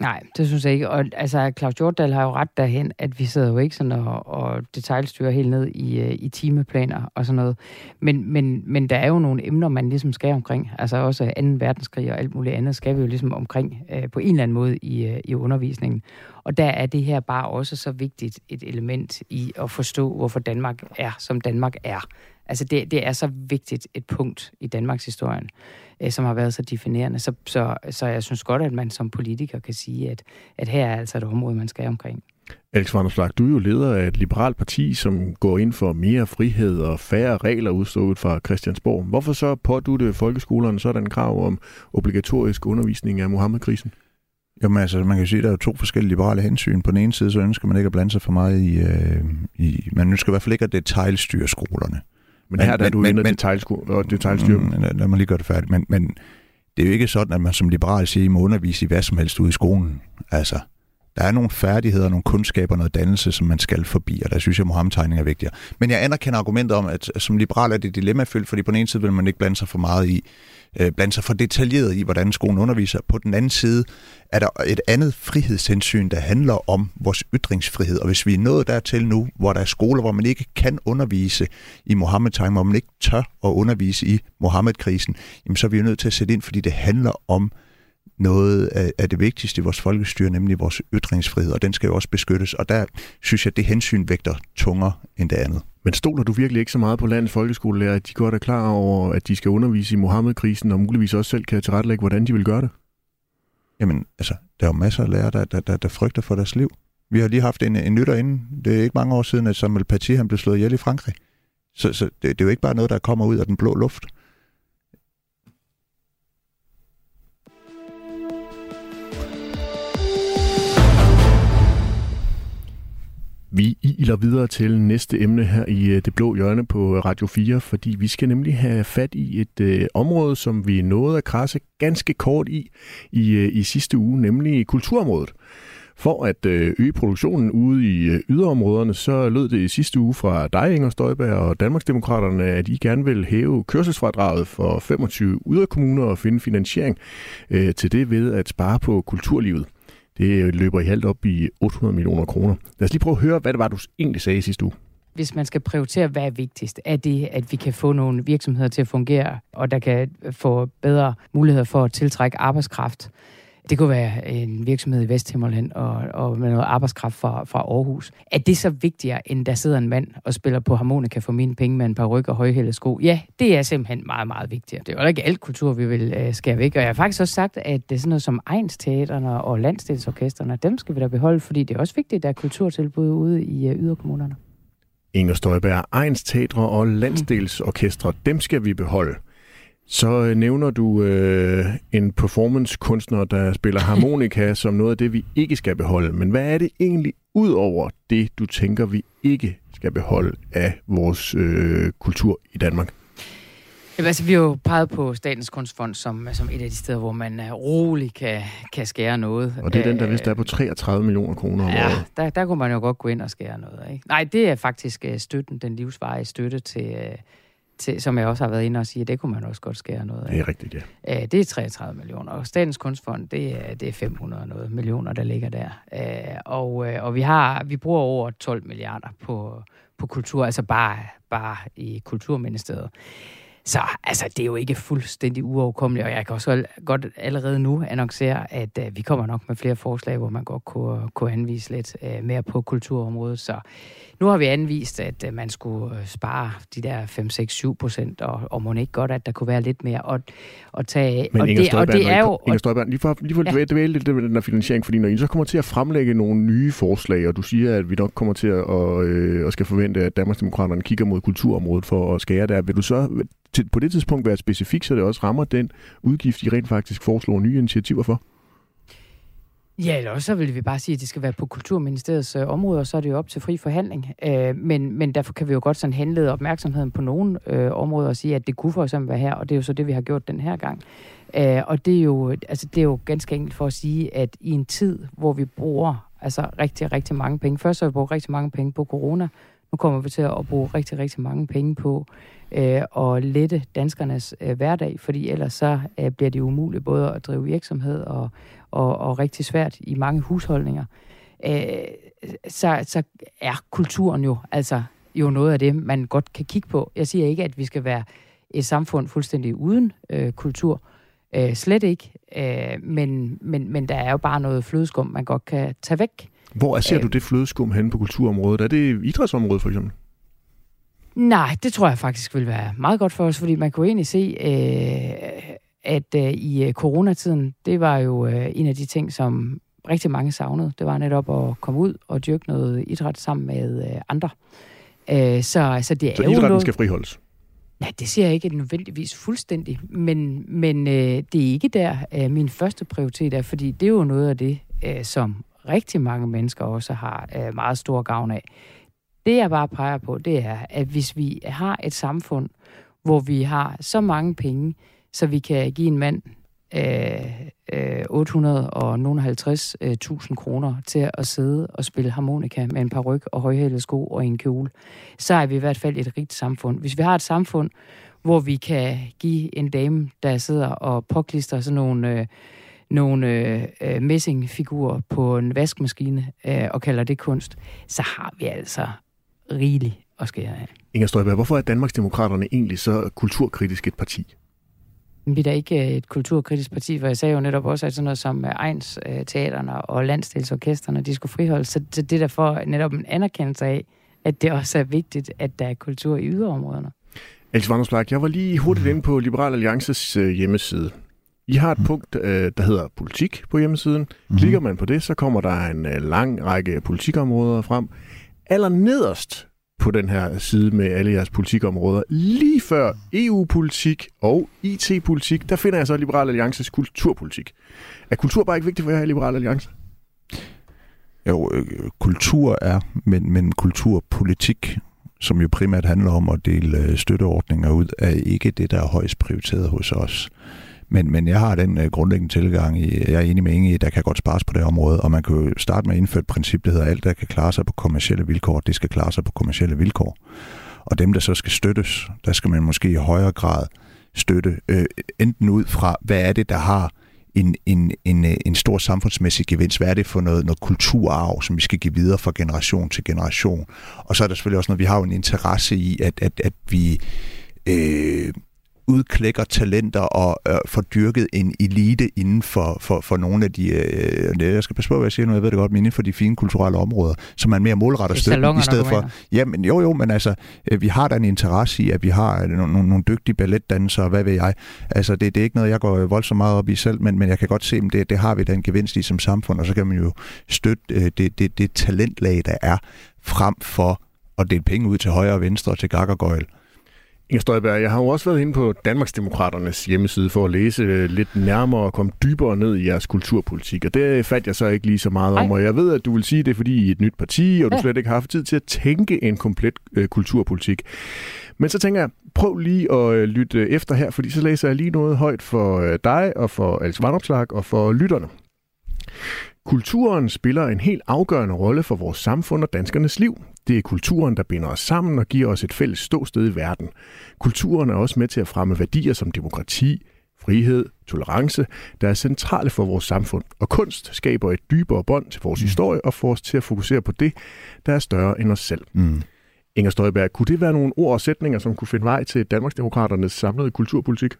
Nej, det synes jeg ikke. Og altså, Claus Jorddal har jo ret derhen, at vi sidder jo ikke sådan og, og detaljstyrer helt ned i, øh, i timeplaner og sådan noget. Men, men, men der er jo nogle emner, man ligesom skal omkring. Altså også 2. verdenskrig og alt muligt andet skal vi jo ligesom omkring øh, på en eller anden måde i, øh, i undervisningen. Og der er det her bare også så vigtigt et element i at forstå, hvorfor Danmark er, som Danmark er. Altså det, det er så vigtigt et punkt i Danmarks historien, øh, som har været så definerende. Så, så, så jeg synes godt, at man som politiker kan sige, at, at her er altså et område, man skal omkring. Alex Vandersplak, du er jo leder af et liberalt parti, som går ind for mere frihed og færre regler udstået fra Christiansborg. Hvorfor så pådutte folkeskolerne sådan en krav om obligatorisk undervisning af Mohammed-krisen? Jamen altså, man kan sige, at der er jo to forskellige liberale hensyn. På den ene side, så ønsker man ikke at blande sig for meget i... Øh, i man ønsker i hvert fald ikke at detaljstyre skolerne. Men her der er du inde og detaljstyre. Mm, lad mig lige gøre det færdigt. Men, men det er jo ikke sådan, at man som liberal siger, at I må undervise i hvad som helst ude i skolen. Altså, der er nogle færdigheder, nogle kundskaber, noget dannelse, som man skal forbi, og der synes jeg, at Mohammed-tegning er vigtigere. Men jeg anerkender argumentet om, at som liberal er det dilemmafyldt, fordi på den ene side vil man ikke blande sig for meget i, øh, blande sig for detaljeret i, hvordan skolen underviser. På den anden side er der et andet frihedshensyn, der handler om vores ytringsfrihed. Og hvis vi er nået dertil nu, hvor der er skoler, hvor man ikke kan undervise i Mohammed-tegn, hvor man ikke tør at undervise i Mohammed-krisen, jamen så er vi jo nødt til at sætte ind, fordi det handler om noget af, af det vigtigste i vores folkestyre, nemlig vores ytringsfrihed, og den skal jo også beskyttes. Og der synes jeg, at det hensyn vægter tungere end det andet. Men stoler du virkelig ikke så meget på landets folkeskolelærer, at de godt er klar over, at de skal undervise i Mohammed-krisen, og muligvis også selv kan tilrettelægge, hvordan de vil gøre det? Jamen, altså, der er jo masser af lærere, der, der, der, der frygter for deres liv. Vi har lige haft en, en nytter inden. Det er ikke mange år siden, at Samuel Paty han blev slået ihjel i Frankrig. Så, så det, det er jo ikke bare noget, der kommer ud af den blå luft. Vi iler videre til næste emne her i øh, Det Blå Hjørne på øh, Radio 4, fordi vi skal nemlig have fat i et øh, område, som vi nåede at krasse ganske kort i i, øh, i sidste uge, nemlig kulturområdet. For at øh, øge produktionen ude i yderområderne, så lød det i sidste uge fra dig, Inger Støjberg og Danmarksdemokraterne, at I gerne vil hæve kørselsfradraget for 25 yderkommuner og finde finansiering øh, til det ved at spare på kulturlivet. Det løber i halvt op i 800 millioner kroner. Lad os lige prøve at høre, hvad det var, du egentlig sagde sidste uge. Hvis man skal prioritere, hvad er vigtigst, er det, at vi kan få nogle virksomheder til at fungere, og der kan få bedre muligheder for at tiltrække arbejdskraft. Det kunne være en virksomhed i Vesthimmerland og, og med noget arbejdskraft fra, fra Aarhus. Er det så vigtigere, end der sidder en mand og spiller på harmonika for mine penge med en par ryg og højhælde sko? Ja, det er simpelthen meget, meget vigtigere. Det er jo ikke alt kultur, vi vil uh, skære væk. Og jeg har faktisk også sagt, at det er sådan noget som egensteaterne og landsdelsorkesterne, dem skal vi da beholde, fordi det er også vigtigt, at der er kulturtilbud ude i uh, yderkommunerne. Inger Støjberg, Ejens Teatre og Landsdelsorkestre, dem skal vi beholde. Så øh, nævner du øh, en performancekunstner, der spiller harmonika som noget af det, vi ikke skal beholde. Men hvad er det egentlig ud over det, du tænker, vi ikke skal beholde af vores øh, kultur i Danmark? Jamen, altså, vi har jo peget på Statens Kunstfond som, som et af de steder, hvor man uh, roligt kan, kan skære noget. Og det er den, der vist er på 33 millioner kroner om ja, året. Der, der kunne man jo godt gå ind og skære noget. Ikke? Nej, det er faktisk støtten, den livsvarige støtte til, til, som jeg også har været inde og sige, det kunne man også godt skære noget af. Det er rigtigt, ja. Øh, det er 33 millioner, og Statens Kunstfond, det er, det er 500 noget millioner, der ligger der. Øh, og, øh, og vi har vi bruger over 12 milliarder på, på kultur, altså bare, bare i Kulturministeriet. Så altså, det er jo ikke fuldstændig uoverkommeligt, og jeg kan også godt allerede nu annoncere, at uh, vi kommer nok med flere forslag, hvor man godt kunne, kunne anvise lidt uh, mere på kulturområdet. Så nu har vi anvist, at uh, man skulle uh, spare de der 5, 6, 7 procent, og, og må ikke godt, at der kunne være lidt mere at, at tage Men og Inger det, og det er jo... Inger Støjberg, lige for, lige for ja. dvæle lidt med den der finansiering, fordi når I så kommer til at fremlægge nogle nye forslag, og du siger, at vi nok kommer til at og, øh, og skal forvente, at Danmarksdemokraterne kigger mod kulturområdet for at skære der, vil du så til, på det tidspunkt være specifik, så det også rammer den udgift, I rent faktisk foreslår nye initiativer for? Ja, eller også så vil vi bare sige, at det skal være på Kulturministeriets øh, område, og så er det jo op til fri forhandling. Øh, men, men derfor kan vi jo godt sådan henlede opmærksomheden på nogle øh, områder og sige, at det kunne for eksempel være her, og det er jo så det, vi har gjort den her gang. Øh, og det er, jo, altså, det er jo ganske enkelt for at sige, at i en tid, hvor vi bruger altså rigtig, rigtig mange penge, først har vi brugt rigtig mange penge på corona, nu kommer vi til at bruge rigtig, rigtig mange penge på øh, og lette danskernes øh, hverdag, fordi ellers så øh, bliver det umuligt både at drive virksomhed og, og, og rigtig svært i mange husholdninger. Øh, så, så er kulturen jo altså jo noget af det, man godt kan kigge på. Jeg siger ikke, at vi skal være et samfund fuldstændig uden øh, kultur. Øh, slet ikke. Øh, men, men, men der er jo bare noget flødeskum, man godt kan tage væk. Hvor ser øh, du det flødeskum hen på kulturområdet? Er det idrætsområdet for eksempel? Nej, det tror jeg faktisk vil være meget godt for os, fordi man kunne egentlig se, øh, at øh, i øh, coronatiden, det var jo øh, en af de ting, som rigtig mange savnede. Det var netop at komme ud og dyrke noget idræt sammen med øh, andre. Øh, så, så det er så jo idrætten noget... skal friholdes? Nej, det siger jeg ikke nødvendigvis fuldstændig, men, men øh, det er ikke der, øh, min første prioritet er, fordi det er jo noget af det, øh, som rigtig mange mennesker også har øh, meget stor gavn af. Det jeg bare peger på, det er, at hvis vi har et samfund, hvor vi har så mange penge, så vi kan give en mand øh, øh 850.000 øh, kroner til at sidde og spille harmonika med en par ryg og højhælede sko og en kjole, så er vi i hvert fald et rigt samfund. Hvis vi har et samfund, hvor vi kan give en dame, der sidder og påklister sådan nogle, øh, nogle øh, øh messingfigurer på en vaskemaskine øh, og kalder det kunst, så har vi altså rigeligt at skære af. Inger Støjberg, hvorfor er Danmarksdemokraterne egentlig så kulturkritisk et parti? Vi er da ikke et kulturkritisk parti, for jeg sagde jo netop også, at sådan noget som Ejns teaterne og landsdelsorkesterne, de skulle friholdes. Så det er derfor netop en anerkendelse af, at det også er vigtigt, at der er kultur i yderområderne. Alex Vandersplak, jeg var lige hurtigt inde på Liberal Alliances øh, hjemmeside. I har et mm. punkt, øh, der hedder politik på hjemmesiden. Mm. Klikker man på det, så kommer der en øh, lang række politikområder frem. Aller nederst på den her side med alle jeres politikområder, lige før EU-politik og IT-politik, der finder jeg så Liberal Alliances kulturpolitik. Er kultur bare ikke vigtigt for jer i Liberal Alliance? Jo, øh, kultur er, men, men kulturpolitik som jo primært handler om at dele øh, støtteordninger ud, er ikke det, der er højst prioriteret hos os. Men, men jeg har den øh, grundlæggende tilgang i, jeg er enig med Inge i, der kan godt spares på det område, og man kan jo starte med at indføre et princip, der hedder, alt der kan klare sig på kommersielle vilkår, det skal klare sig på kommersielle vilkår. Og dem, der så skal støttes, der skal man måske i højere grad støtte, øh, enten ud fra, hvad er det, der har en, en, en, øh, en stor samfundsmæssig gevinst. Hvad er det for noget, noget kulturarv, som vi skal give videre fra generation til generation? Og så er der selvfølgelig også noget, vi har jo en interesse i, at, at, at vi øh, udklækker talenter og øh, får dyrket en elite inden for, for, for nogle af de, øh, jeg skal passe på, hvad jeg siger nu, jeg ved det godt, men inden for de fine kulturelle områder, som man mere målretter støtten i stedet for. Jamen jo jo, men altså, øh, vi har da en interesse i, at vi har nogle, nogle, nogle dygtige balletdansere, hvad ved jeg. Altså, det, det er ikke noget, jeg går voldsomt meget op i selv, men, men jeg kan godt se, at det, det har vi da en gevinst i som samfund, og så kan man jo støtte øh, det, det, det talentlag, der er, frem for at dele penge ud til højre og venstre og til gak og gøjl. Inger Støjberg, jeg har jo også været inde på Danmarksdemokraternes hjemmeside for at læse øh, lidt nærmere og komme dybere ned i jeres kulturpolitik, og det fandt jeg så ikke lige så meget om, og jeg ved, at du vil sige det, fordi I er et nyt parti, og du slet ikke har haft tid til at tænke en komplet øh, kulturpolitik. Men så tænker jeg, prøv lige at øh, lytte efter her, fordi så læser jeg lige noget højt for øh, dig og for Alex Vandopslag og for lytterne. Kulturen spiller en helt afgørende rolle for vores samfund og danskernes liv. Det er kulturen, der binder os sammen og giver os et fælles ståsted i verden. Kulturen er også med til at fremme værdier som demokrati, frihed, tolerance, der er centrale for vores samfund. Og kunst skaber et dybere bånd til vores mm. historie og får os til at fokusere på det, der er større end os selv. Mm. Inger Støjberg, kunne det være nogle ord og sætninger, som kunne finde vej til Danmarksdemokraternes samlede kulturpolitik?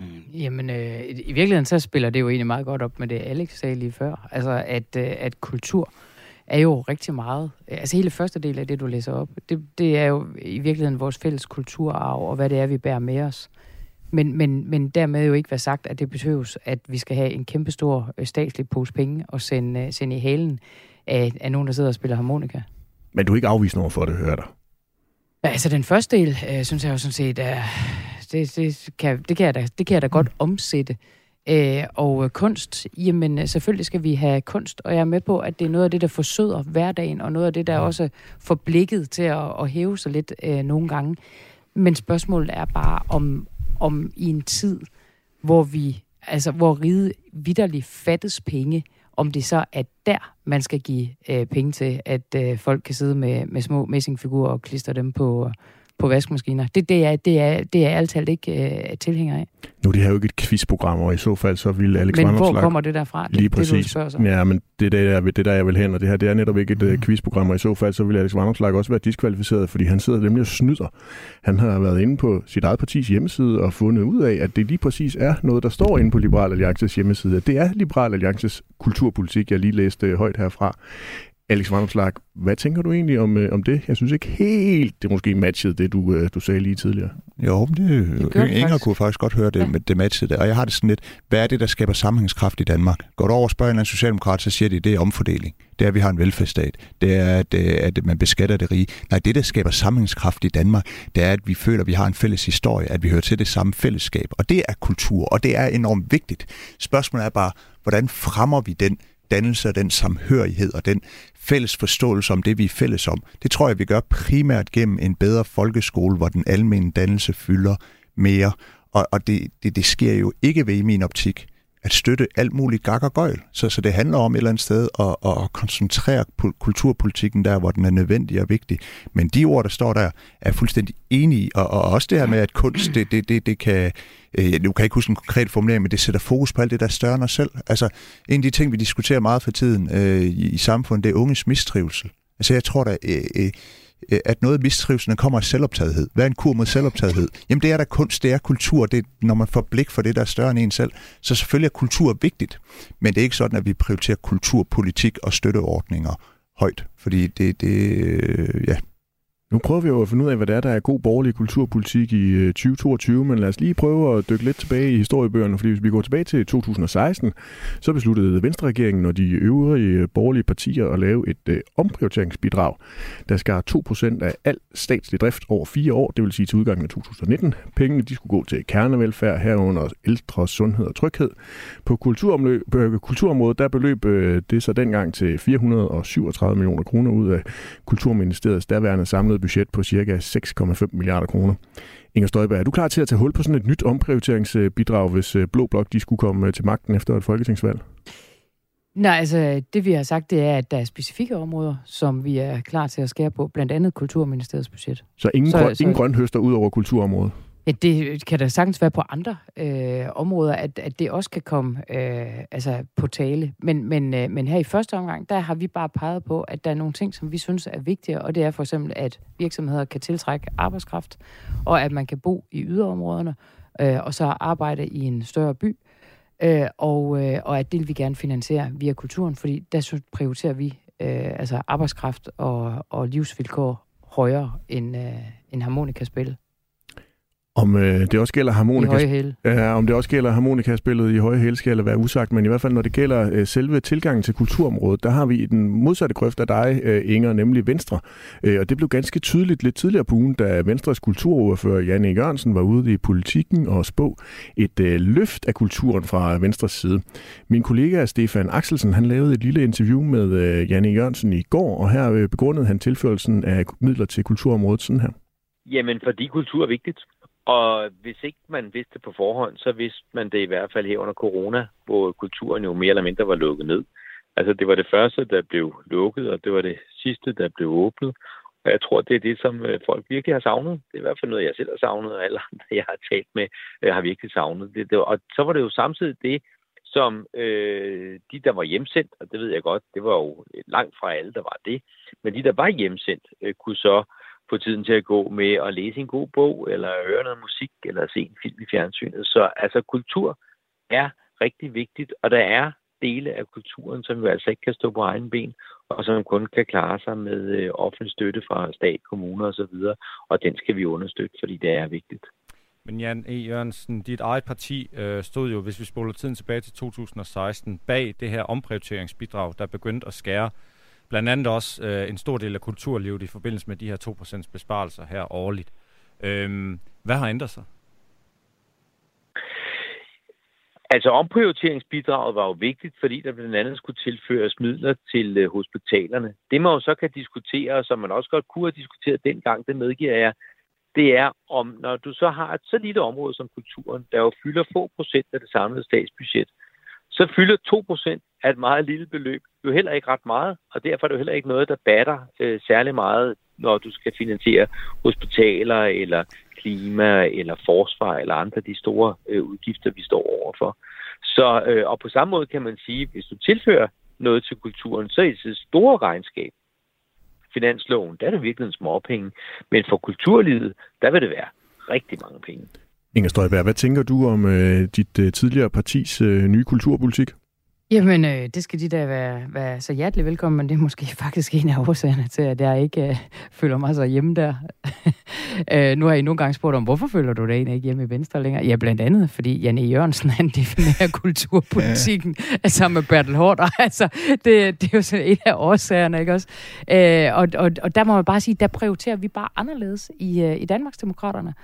Mm. Jamen, øh, i virkeligheden så spiller det jo egentlig meget godt op med det, Alex sagde lige før. Altså, at, øh, at kultur er jo rigtig meget. Altså, hele første del af det, du læser op, det, det er jo i virkeligheden vores fælles kulturarv, og hvad det er, vi bærer med os. Men, men, men dermed jo ikke være sagt, at det behøves, at vi skal have en kæmpestor øh, statslig pose penge og sende, øh, sende i halen af, af nogen, der sidder og spiller harmonika. Men du er ikke afvist over for det, hører dig? Altså, den første del, øh, synes jeg jo sådan set er det, det, kan, det, kan jeg da, det kan jeg da godt omsætte. Øh, og øh, kunst, jamen øh, selvfølgelig skal vi have kunst, og jeg er med på, at det er noget af det, der forsøder hverdagen, og noget af det, der også får blikket til at, at hæve sig lidt øh, nogle gange. Men spørgsmålet er bare, om, om i en tid, hvor vi, altså hvor ride vidderligt fattes penge, om det så er der, man skal give øh, penge til, at øh, folk kan sidde med, med små messingfigurer og klistre dem på, på vaskemaskiner. Det, det, er, det, er, det er altid ikke uh, tilhænger af. Nu er det her jo ikke et quizprogram, og i så fald så vil Alex Men hvor kommer det derfra? Lige det, præcis. Det, du ja, men det er der, det der, jeg vil hen, og det her det er netop ikke et uh, quizprogram, og i så fald så vil Alex Vanderslag også være diskvalificeret, fordi han sidder nemlig og snyder. Han har været inde på sit eget partis hjemmeside og fundet ud af, at det lige præcis er noget, der står inde på Liberal Alliances hjemmeside. Det er Liberal Alliances kulturpolitik, jeg lige læste højt herfra. Alex Vanderslag, hvad tænker du egentlig om, øh, om det? Jeg synes ikke helt, det måske matchede det, du, øh, du sagde lige tidligere. Jo, det, det Inger kunne faktisk godt høre det, ja. det matchede det. Og jeg har det sådan lidt, hvad er det, der skaber sammenhængskraft i Danmark? Går du over og spørger en socialdemokrat, så siger de, det er omfordeling. Det er, at vi har en velfærdsstat. Det er, at, øh, at man beskatter det rige. Nej, det, der skaber sammenhængskraft i Danmark, det er, at vi føler, at vi har en fælles historie, at vi hører til det samme fællesskab. Og det er kultur, og det er enormt vigtigt. Spørgsmålet er bare, hvordan fremmer vi den dannelse og den samhørighed og den fælles forståelse om det, vi er fælles om. Det tror jeg, vi gør primært gennem en bedre folkeskole, hvor den almindelige dannelse fylder mere. Og, og det, det, det sker jo ikke ved i min optik, at støtte alt muligt gak og gøjl. Så, så det handler om et eller andet sted at, at koncentrere kulturpolitikken der, hvor den er nødvendig og vigtig. Men de ord, der står der, er fuldstændig enige i. Og, og også det her med, at kunst, det, det, det, det kan... Øh, nu kan jeg ikke huske en konkret formulering, men det sætter fokus på alt det, der er større end os selv. Altså, en af de ting, vi diskuterer meget for tiden øh, i, i samfundet, det er unges mistrivsel. Altså, jeg tror da... Øh, øh, Øh, Øh, at noget af mistrivselen kommer af selvoptagethed. Hvad er en kur mod selvoptagethed? Jamen det er der kunst, det er kultur, det er, når man får blik for det, der er større end en selv. Så selvfølgelig er kultur vigtigt, men det er ikke sådan, at vi prioriterer kulturpolitik og støtteordninger højt, fordi det, det øh, ja, nu prøver vi jo at finde ud af, hvad det er, der er god borgerlig kulturpolitik i øh, 2022, men lad os lige prøve at dykke lidt tilbage i historiebøgerne, fordi hvis vi går tilbage til 2016, så besluttede Venstre-regeringen og de øvrige øh, borgerlige partier at lave et øh, omprioriteringsbidrag, der skar 2% af al statslig drift over fire år, det vil sige til udgangen af 2019. Pengene de skulle gå til kernevelfærd herunder ældre, sundhed og tryghed. På øh, kulturområdet der beløb øh, det så dengang til 437 millioner kroner ud af Kulturministeriets daværende samlede samlet budget på ca. 6,5 milliarder kroner. Inger Støjberg, er du klar til at tage hul på sådan et nyt omprioriteringsbidrag, hvis øh, Blå Blok de skulle komme øh, til magten efter et folketingsvalg? Nej, altså det vi har sagt, det er, at der er specifikke områder, som vi er klar til at skære på, blandt andet Kulturministeriets budget. Så ingen, så, grøn, så, ingen grøn høster ud over kulturområdet? Ja, det kan da sagtens være på andre øh, områder, at, at det også kan komme øh, altså på tale. Men, men, øh, men her i første omgang, der har vi bare peget på, at der er nogle ting, som vi synes er vigtige, og det er for eksempel, at virksomheder kan tiltrække arbejdskraft, og at man kan bo i yderområderne, øh, og så arbejde i en større by, øh, og, øh, og at det vil vi gerne finansiere via kulturen, fordi der prioriterer vi øh, altså arbejdskraft og, og livsvilkår højere end, øh, end harmonikaspil. Om øh, det også gælder harmonika, ja, om det også gælder harmonikaspillet i høje hæl, skal være usagt, men i hvert fald når det gælder øh, selve tilgangen til kulturområdet, der har vi den modsatte grøft af dig, øh, Inger, nemlig Venstre. Øh, og det blev ganske tydeligt lidt tidligere på ugen, da Venstres kulturordfører Janne Jørgensen var ude i politikken og spå et øh, løft af kulturen fra Venstres side. Min kollega Stefan Axelsen, han lavede et lille interview med øh, Janne Jørgensen i går, og her øh, begrundede han tilførelsen af midler til kulturområdet sådan her. Jamen, fordi kultur er vigtigt. Og hvis ikke man vidste det på forhånd, så vidste man det i hvert fald her under corona, hvor kulturen jo mere eller mindre var lukket ned. Altså det var det første, der blev lukket, og det var det sidste, der blev åbnet. Og jeg tror, det er det, som øh, folk virkelig har savnet. Det er i hvert fald noget, jeg selv har savnet, og alle andre, jeg har talt med, øh, har virkelig savnet. Det, det, og så var det jo samtidig det, som øh, de, der var hjemsendt, og det ved jeg godt, det var jo langt fra alle, der var det, men de, der var hjemsendt, øh, kunne så få tiden til at gå med at læse en god bog, eller høre noget musik, eller se en film i fjernsynet. Så altså kultur er rigtig vigtigt, og der er dele af kulturen, som jo altså ikke kan stå på egen ben, og som kun kan klare sig med øh, offentlig støtte fra stat, kommuner osv., og den skal vi understøtte, fordi det er vigtigt. Men Jan E. Jørgensen, dit eget parti øh, stod jo, hvis vi spoler tiden tilbage til 2016, bag det her omprioriteringsbidrag, der begyndte at skære blandt andet også øh, en stor del af kulturlivet i forbindelse med de her 2% besparelser her årligt. Øhm, hvad har ændret sig? Altså omprioriteringsbidraget var jo vigtigt, fordi der blandt andet skulle tilføres midler til øh, hospitalerne. Det man jo så kan diskutere, og som man også godt kunne have diskuteret dengang, det medgiver jeg, det er om, når du så har et så lille område som kulturen, der jo fylder få procent af det samlede statsbudget, så fylder 2% af et meget lille beløb jo heller ikke ret meget, og derfor er det jo heller ikke noget, der batter øh, særlig meget, når du skal finansiere hospitaler eller klima eller forsvar eller andre af de store øh, udgifter, vi står overfor. Så, øh, og på samme måde kan man sige, hvis du tilfører noget til kulturen, så er det et store regnskab. Finansloven, der er det virkelig en småpenge. Men for kulturlivet, der vil det være rigtig mange penge. Inger Støjberg, hvad tænker du om øh, dit øh, tidligere partis øh, nye kulturpolitik? Jamen, øh, det skal de da være, være så hjertelig velkommen, men det er måske faktisk en af årsagerne til, at jeg ikke øh, føler mig så hjemme der. øh, nu har I nogle gange spurgt om, hvorfor føler du dig egentlig ikke hjemme i Venstre længere? Ja, blandt andet, fordi Janne Jørgensen, han definerer kulturpolitikken ja. sammen med Bertel Hårder. Altså, det, det er jo sådan en af årsagerne, ikke også? Øh, og, og, og der må man bare sige, der prioriterer vi bare anderledes i, øh, i Danmarksdemokraterne.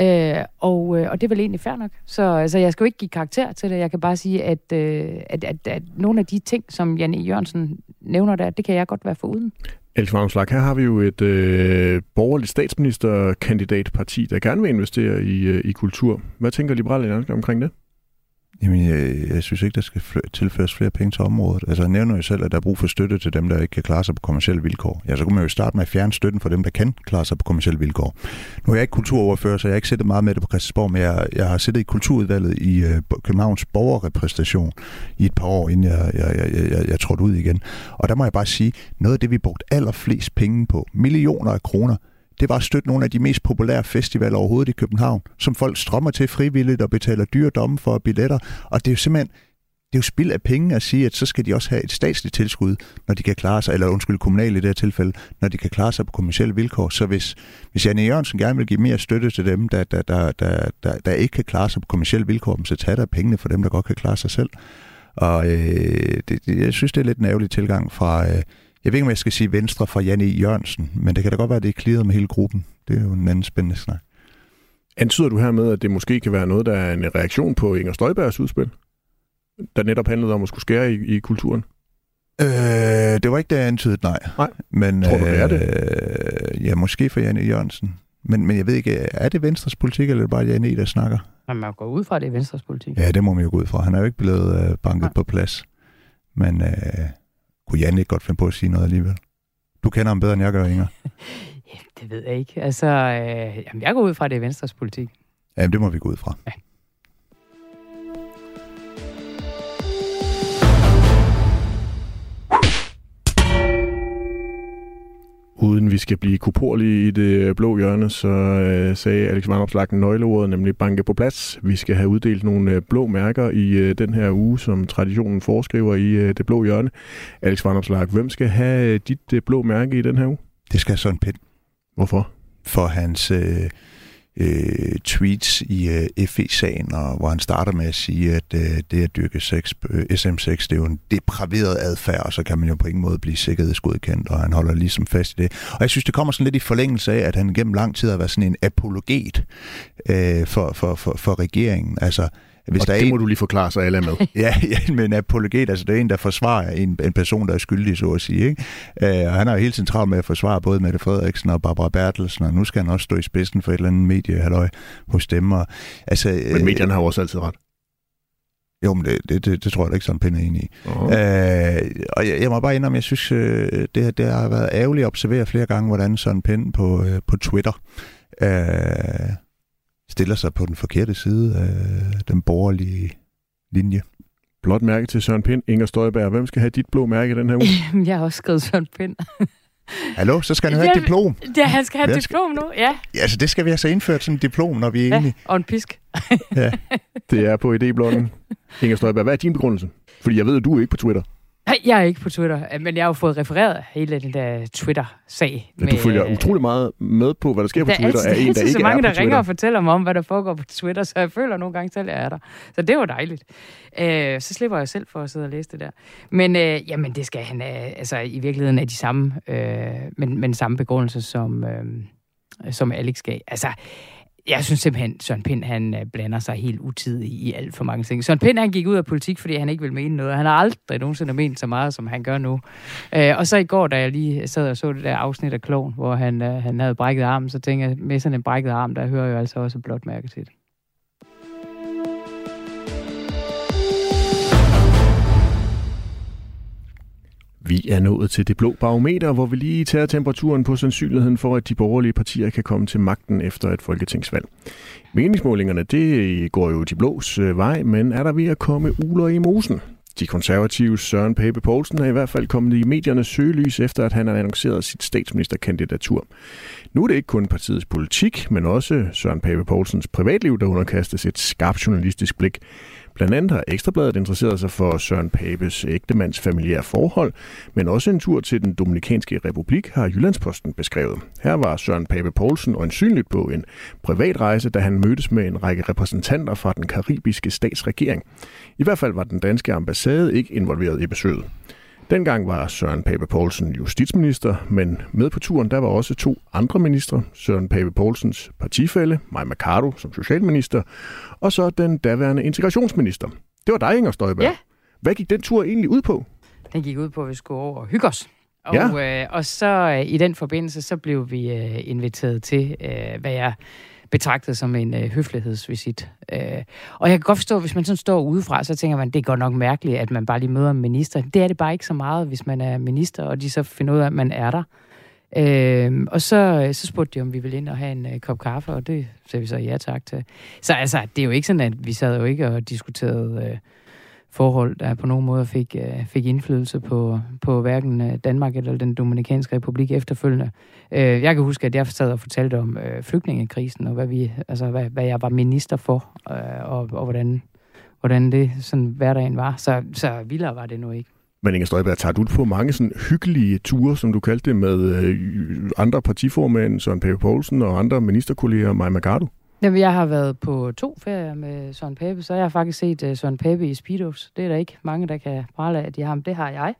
Øh, og, øh, og det er vel egentlig fair nok. Så altså, jeg skal jo ikke give karakter til det. Jeg kan bare sige, at, øh, at, at, at nogle af de ting, som Janne Jørgensen nævner der, det kan jeg godt være for uden. Else Magnuslag, her har vi jo et øh, borgerligt statsministerkandidatparti, der gerne vil investere i, øh, i kultur. Hvad tænker Liberale Alliance omkring det? Jamen, jeg, jeg synes ikke, der skal tilføres flere penge til området. Altså, jeg nævner jo selv, at der er brug for støtte til dem, der ikke kan klare sig på kommersielle vilkår. Ja, så kunne man jo starte med at fjerne støtten for dem, der kan klare sig på kommersielle vilkår. Nu er jeg ikke kulturoverfører, så jeg har ikke siddet meget med det på Christiansborg, men jeg, jeg har siddet i kulturudvalget i øh, Københavns borgerrepræsentation i et par år, inden jeg, jeg, jeg, jeg, jeg trådte ud igen. Og der må jeg bare sige, noget af det, vi brugt allerflest penge på, millioner af kroner, det var at støtte nogle af de mest populære festivaler overhovedet i København, som folk strømmer til frivilligt og betaler dyre domme for billetter. Og det er jo simpelthen, det er jo spild af penge at sige, at så skal de også have et statsligt tilskud, når de kan klare sig, eller undskyld, kommunalt i det her tilfælde, når de kan klare sig på kommersielle vilkår. Så hvis, hvis Janne Jørgensen gerne vil give mere støtte til dem, der, der, der, der, der, der ikke kan klare sig på kommersielle vilkår, så tager der pengene for dem, der godt kan klare sig selv. Og øh, det, det, jeg synes, det er lidt en ærgerlig tilgang fra, øh, jeg ved ikke, om jeg skal sige venstre fra Janne Jørgensen, men det kan da godt være, at det er klidret med hele gruppen. Det er jo en anden spændende snak. Antyder du her med, at det måske kan være noget, der er en reaktion på Inger Støjbergs udspil? Der netop handlede om at skulle skære i, i kulturen? Øh, det var ikke det, jeg antydede, nej. Nej. Men, Tror du, det er det? Øh, ja, måske for Janne Jørgensen. Men, men jeg ved ikke, er det Venstres politik, eller er det bare Janne, der snakker? Men man går ud fra, at det er Venstres politik. Ja, det må man jo gå ud fra. Han er jo ikke blevet øh, banket nej. på plads. Men øh, kunne Jan ikke godt finde på at sige noget alligevel? Du kender ham bedre, end jeg gør, Inger. ja, det ved jeg ikke. Altså, øh, jamen, jeg går ud fra, at det er Venstres politik. Jamen, det må vi gå ud fra. Ja. Uden vi skal blive kuporlige i det blå hjørne, så øh, sagde Alex Vandopslag nøgleordet, nemlig banke på plads. Vi skal have uddelt nogle øh, blå mærker i øh, den her uge, som traditionen foreskriver i øh, det blå hjørne. Alex Vandopslag, hvem skal have øh, dit øh, blå mærke i den her uge? Det skal Søren Pind. Hvorfor? For hans... Øh øh, tweets i øh, FE-sagen, og hvor han starter med at sige, at øh, det at dyrke sex, øh, SM6, det er jo en depraveret adfærd, og så kan man jo på ingen måde blive sikkerhedsgodkendt, og han holder ligesom fast i det. Og jeg synes, det kommer sådan lidt i forlængelse af, at han gennem lang tid har været sådan en apologet øh, for, for, for, for regeringen. Altså, hvis og der det er må en... du lige forklare, så alle er med. ja, ja, men apologet, altså det er en, der forsvarer en, en person, der er skyldig, så at sige. Ikke? Uh, og han har jo helt centralt med at forsvare både Mette Frederiksen og Barbara Bertelsen, og nu skal han også stå i spidsen for et eller andet medie, halløj, hos dem. Og, altså, men øh, medierne har jo også altid ret. Jo, men det, det, det, det tror jeg da ikke, sådan Pind er enig i. Uh-huh. Uh, og jeg, jeg må bare indrømme, jeg synes, det, det har været ærgerligt at observere flere gange, hvordan sådan Pind på, uh, på Twitter uh, stiller sig på den forkerte side af den borgerlige linje. Blot mærke til Søren Pind. Inger Støjberg, hvem skal have dit blå mærke den her uge? Jeg har også skrevet Søren Pind. Hallo, så skal han have et diplom. Ja, han skal have et diplom nu, ja. Ja, altså det skal vi altså indføre sådan et diplom, når vi er ja, enige. og en pisk. ja, det er på idéblokken. Inger Støjberg, hvad er din begrundelse? Fordi jeg ved, at du er ikke på Twitter. Nej, jeg er ikke på Twitter, men jeg har jo fået refereret hele den der Twitter-sag. Ja, du følger utrolig meget med på, hvad der sker på Twitter, er en, der ikke så mange, der ringer og fortæller mig om, hvad der foregår på Twitter, så jeg føler nogle gange selv, at jeg er der. Så det var dejligt. Øh, så slipper jeg selv for at sidde og læse det der. Men øh, jamen, det skal han, øh, altså i virkeligheden er de samme, øh, men, men samme begrundelse, som, øh, som Alex gav. Altså, jeg synes simpelthen, Søren Pind, han øh, blander sig helt utidigt i alt for mange ting. Søren Pind, han gik ud af politik, fordi han ikke vil mene noget. Han har aldrig nogensinde ment så meget, som han gør nu. Øh, og så i går, da jeg lige sad og så det der afsnit af Kloven, hvor han, øh, han havde brækket armen, så tænkte jeg, med sådan en brækket arm, der hører jo altså også blot mærke til det. Vi er nået til det blå barometer, hvor vi lige tager temperaturen på sandsynligheden for, at de borgerlige partier kan komme til magten efter et folketingsvalg. Meningsmålingerne, det går jo de blås øh, vej, men er der ved at komme uler i mosen? De konservative Søren Pape Poulsen er i hvert fald kommet i mediernes søgelys efter, at han har annonceret sit statsministerkandidatur. Nu er det ikke kun partiets politik, men også Søren Pape Poulsens privatliv, der underkastes et skarpt journalistisk blik. Blandt andet har Ekstrabladet interesseret sig for Søren Papes ægtemands familiære forhold, men også en tur til den Dominikanske Republik har Jyllandsposten beskrevet. Her var Søren Pape Poulsen øjensynligt på en privat rejse, da han mødtes med en række repræsentanter fra den karibiske statsregering. I hvert fald var den danske ambassade ikke involveret i besøget. Dengang var Søren Pape Poulsen justitsminister, men med på turen der var også to andre ministre. Søren Pape Poulsens partifælle, Maja Mercado som socialminister, og så den daværende integrationsminister. Det var dig, Inger Støjberg. Ja. Hvad gik den tur egentlig ud på? Den gik ud på, at vi skulle over og hygge os. Og, ja. øh, og så øh, i den forbindelse, så blev vi øh, inviteret til, øh, hvad jeg betragtet som en øh, høflighedsvisit. Øh, og jeg kan godt forstå, hvis man sådan står udefra, så tænker man, det er godt nok mærkeligt, at man bare lige møder en minister. Det er det bare ikke så meget, hvis man er minister, og de så finder ud af, at man er der. Øh, og så, øh, så spurgte de, om vi ville ind og have en øh, kop kaffe, og det sagde vi så ja tak til. Så altså, det er jo ikke sådan, at vi sad jo ikke og diskuterede Øh, forhold, der på nogen måde fik, øh, fik indflydelse på, på hverken øh, Danmark eller den Dominikanske Republik efterfølgende. Øh, jeg kan huske, at jeg sad og fortalte om øh, flygtningekrisen, og hvad, vi, altså, hvad, hvad jeg var minister for, øh, og, og hvordan, hvordan det sådan hverdagen var. Så, så vildere var det nu ikke. Men Inger Støjberg, tager du på mange sådan hyggelige ture, som du kaldte det, med øh, andre partiformænd, Søren Pape Poulsen og andre ministerkolleger, Maja Mercado? Jamen, jeg har været på to ferier med Søren Pape, så jeg har faktisk set uh, Søren Pape i Speedos. Det er der ikke mange, der kan prale af, at de har, men det har jeg.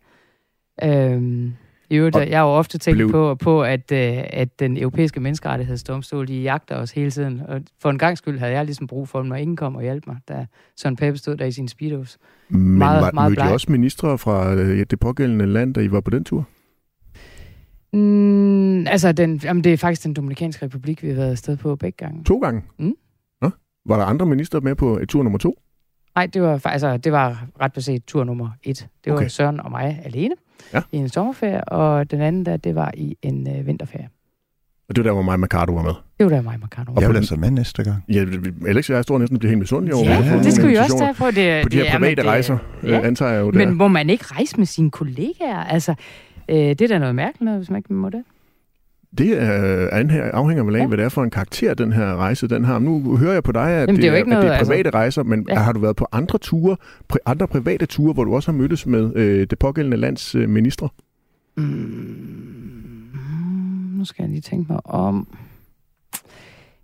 Øhm, i øvrigt, jeg har jo ofte tænkt blev... på, på at, uh, at den europæiske menneskerettighedsdomstol, de jagter os hele tiden. Og for en gang skyld havde jeg ligesom brug for dem, når ingen kom og hjalp mig, da Søren Pape stod der i sin speedos. Men meget, var, meget mødte I også ministre fra uh, det pågældende land, da I var på den tur? Mm, altså, den, jamen, det er faktisk den Dominikanske Republik, vi har været afsted på begge gange. To gange? Mm. Nå. Var der andre minister med på tur nummer to? Nej, det var, altså, det var ret beset tur nummer et. Det var okay. Søren og mig alene ja. i en sommerferie, og den anden der, det var i en øh, vinterferie. Og det var der, hvor mig Mercado var med? Det var der, mig Mercado var med. Jeg vil altså med næste gang. Ja, Alex og jeg står næsten og bliver helt misundelige over. Ja, det skal vi også tage på. Det, på de her private det, rejser, ja. øh, antager jeg jo. Men må man ikke rejse med sine kollegaer? Altså, øh, det er da noget mærkeligt, hvis man ikke må det. Det er, afhænger vel af, ja. hvad det er for en karakter, den her rejse den har. Nu hører jeg på dig, at, Jamen, det, er, det, er, noget, at det er private altså... rejser, men ja. har du været på andre ture, andre private ture, hvor du også har mødtes med øh, det pågældende lands øh, ministre? Mm, nu skal jeg lige tænke mig om.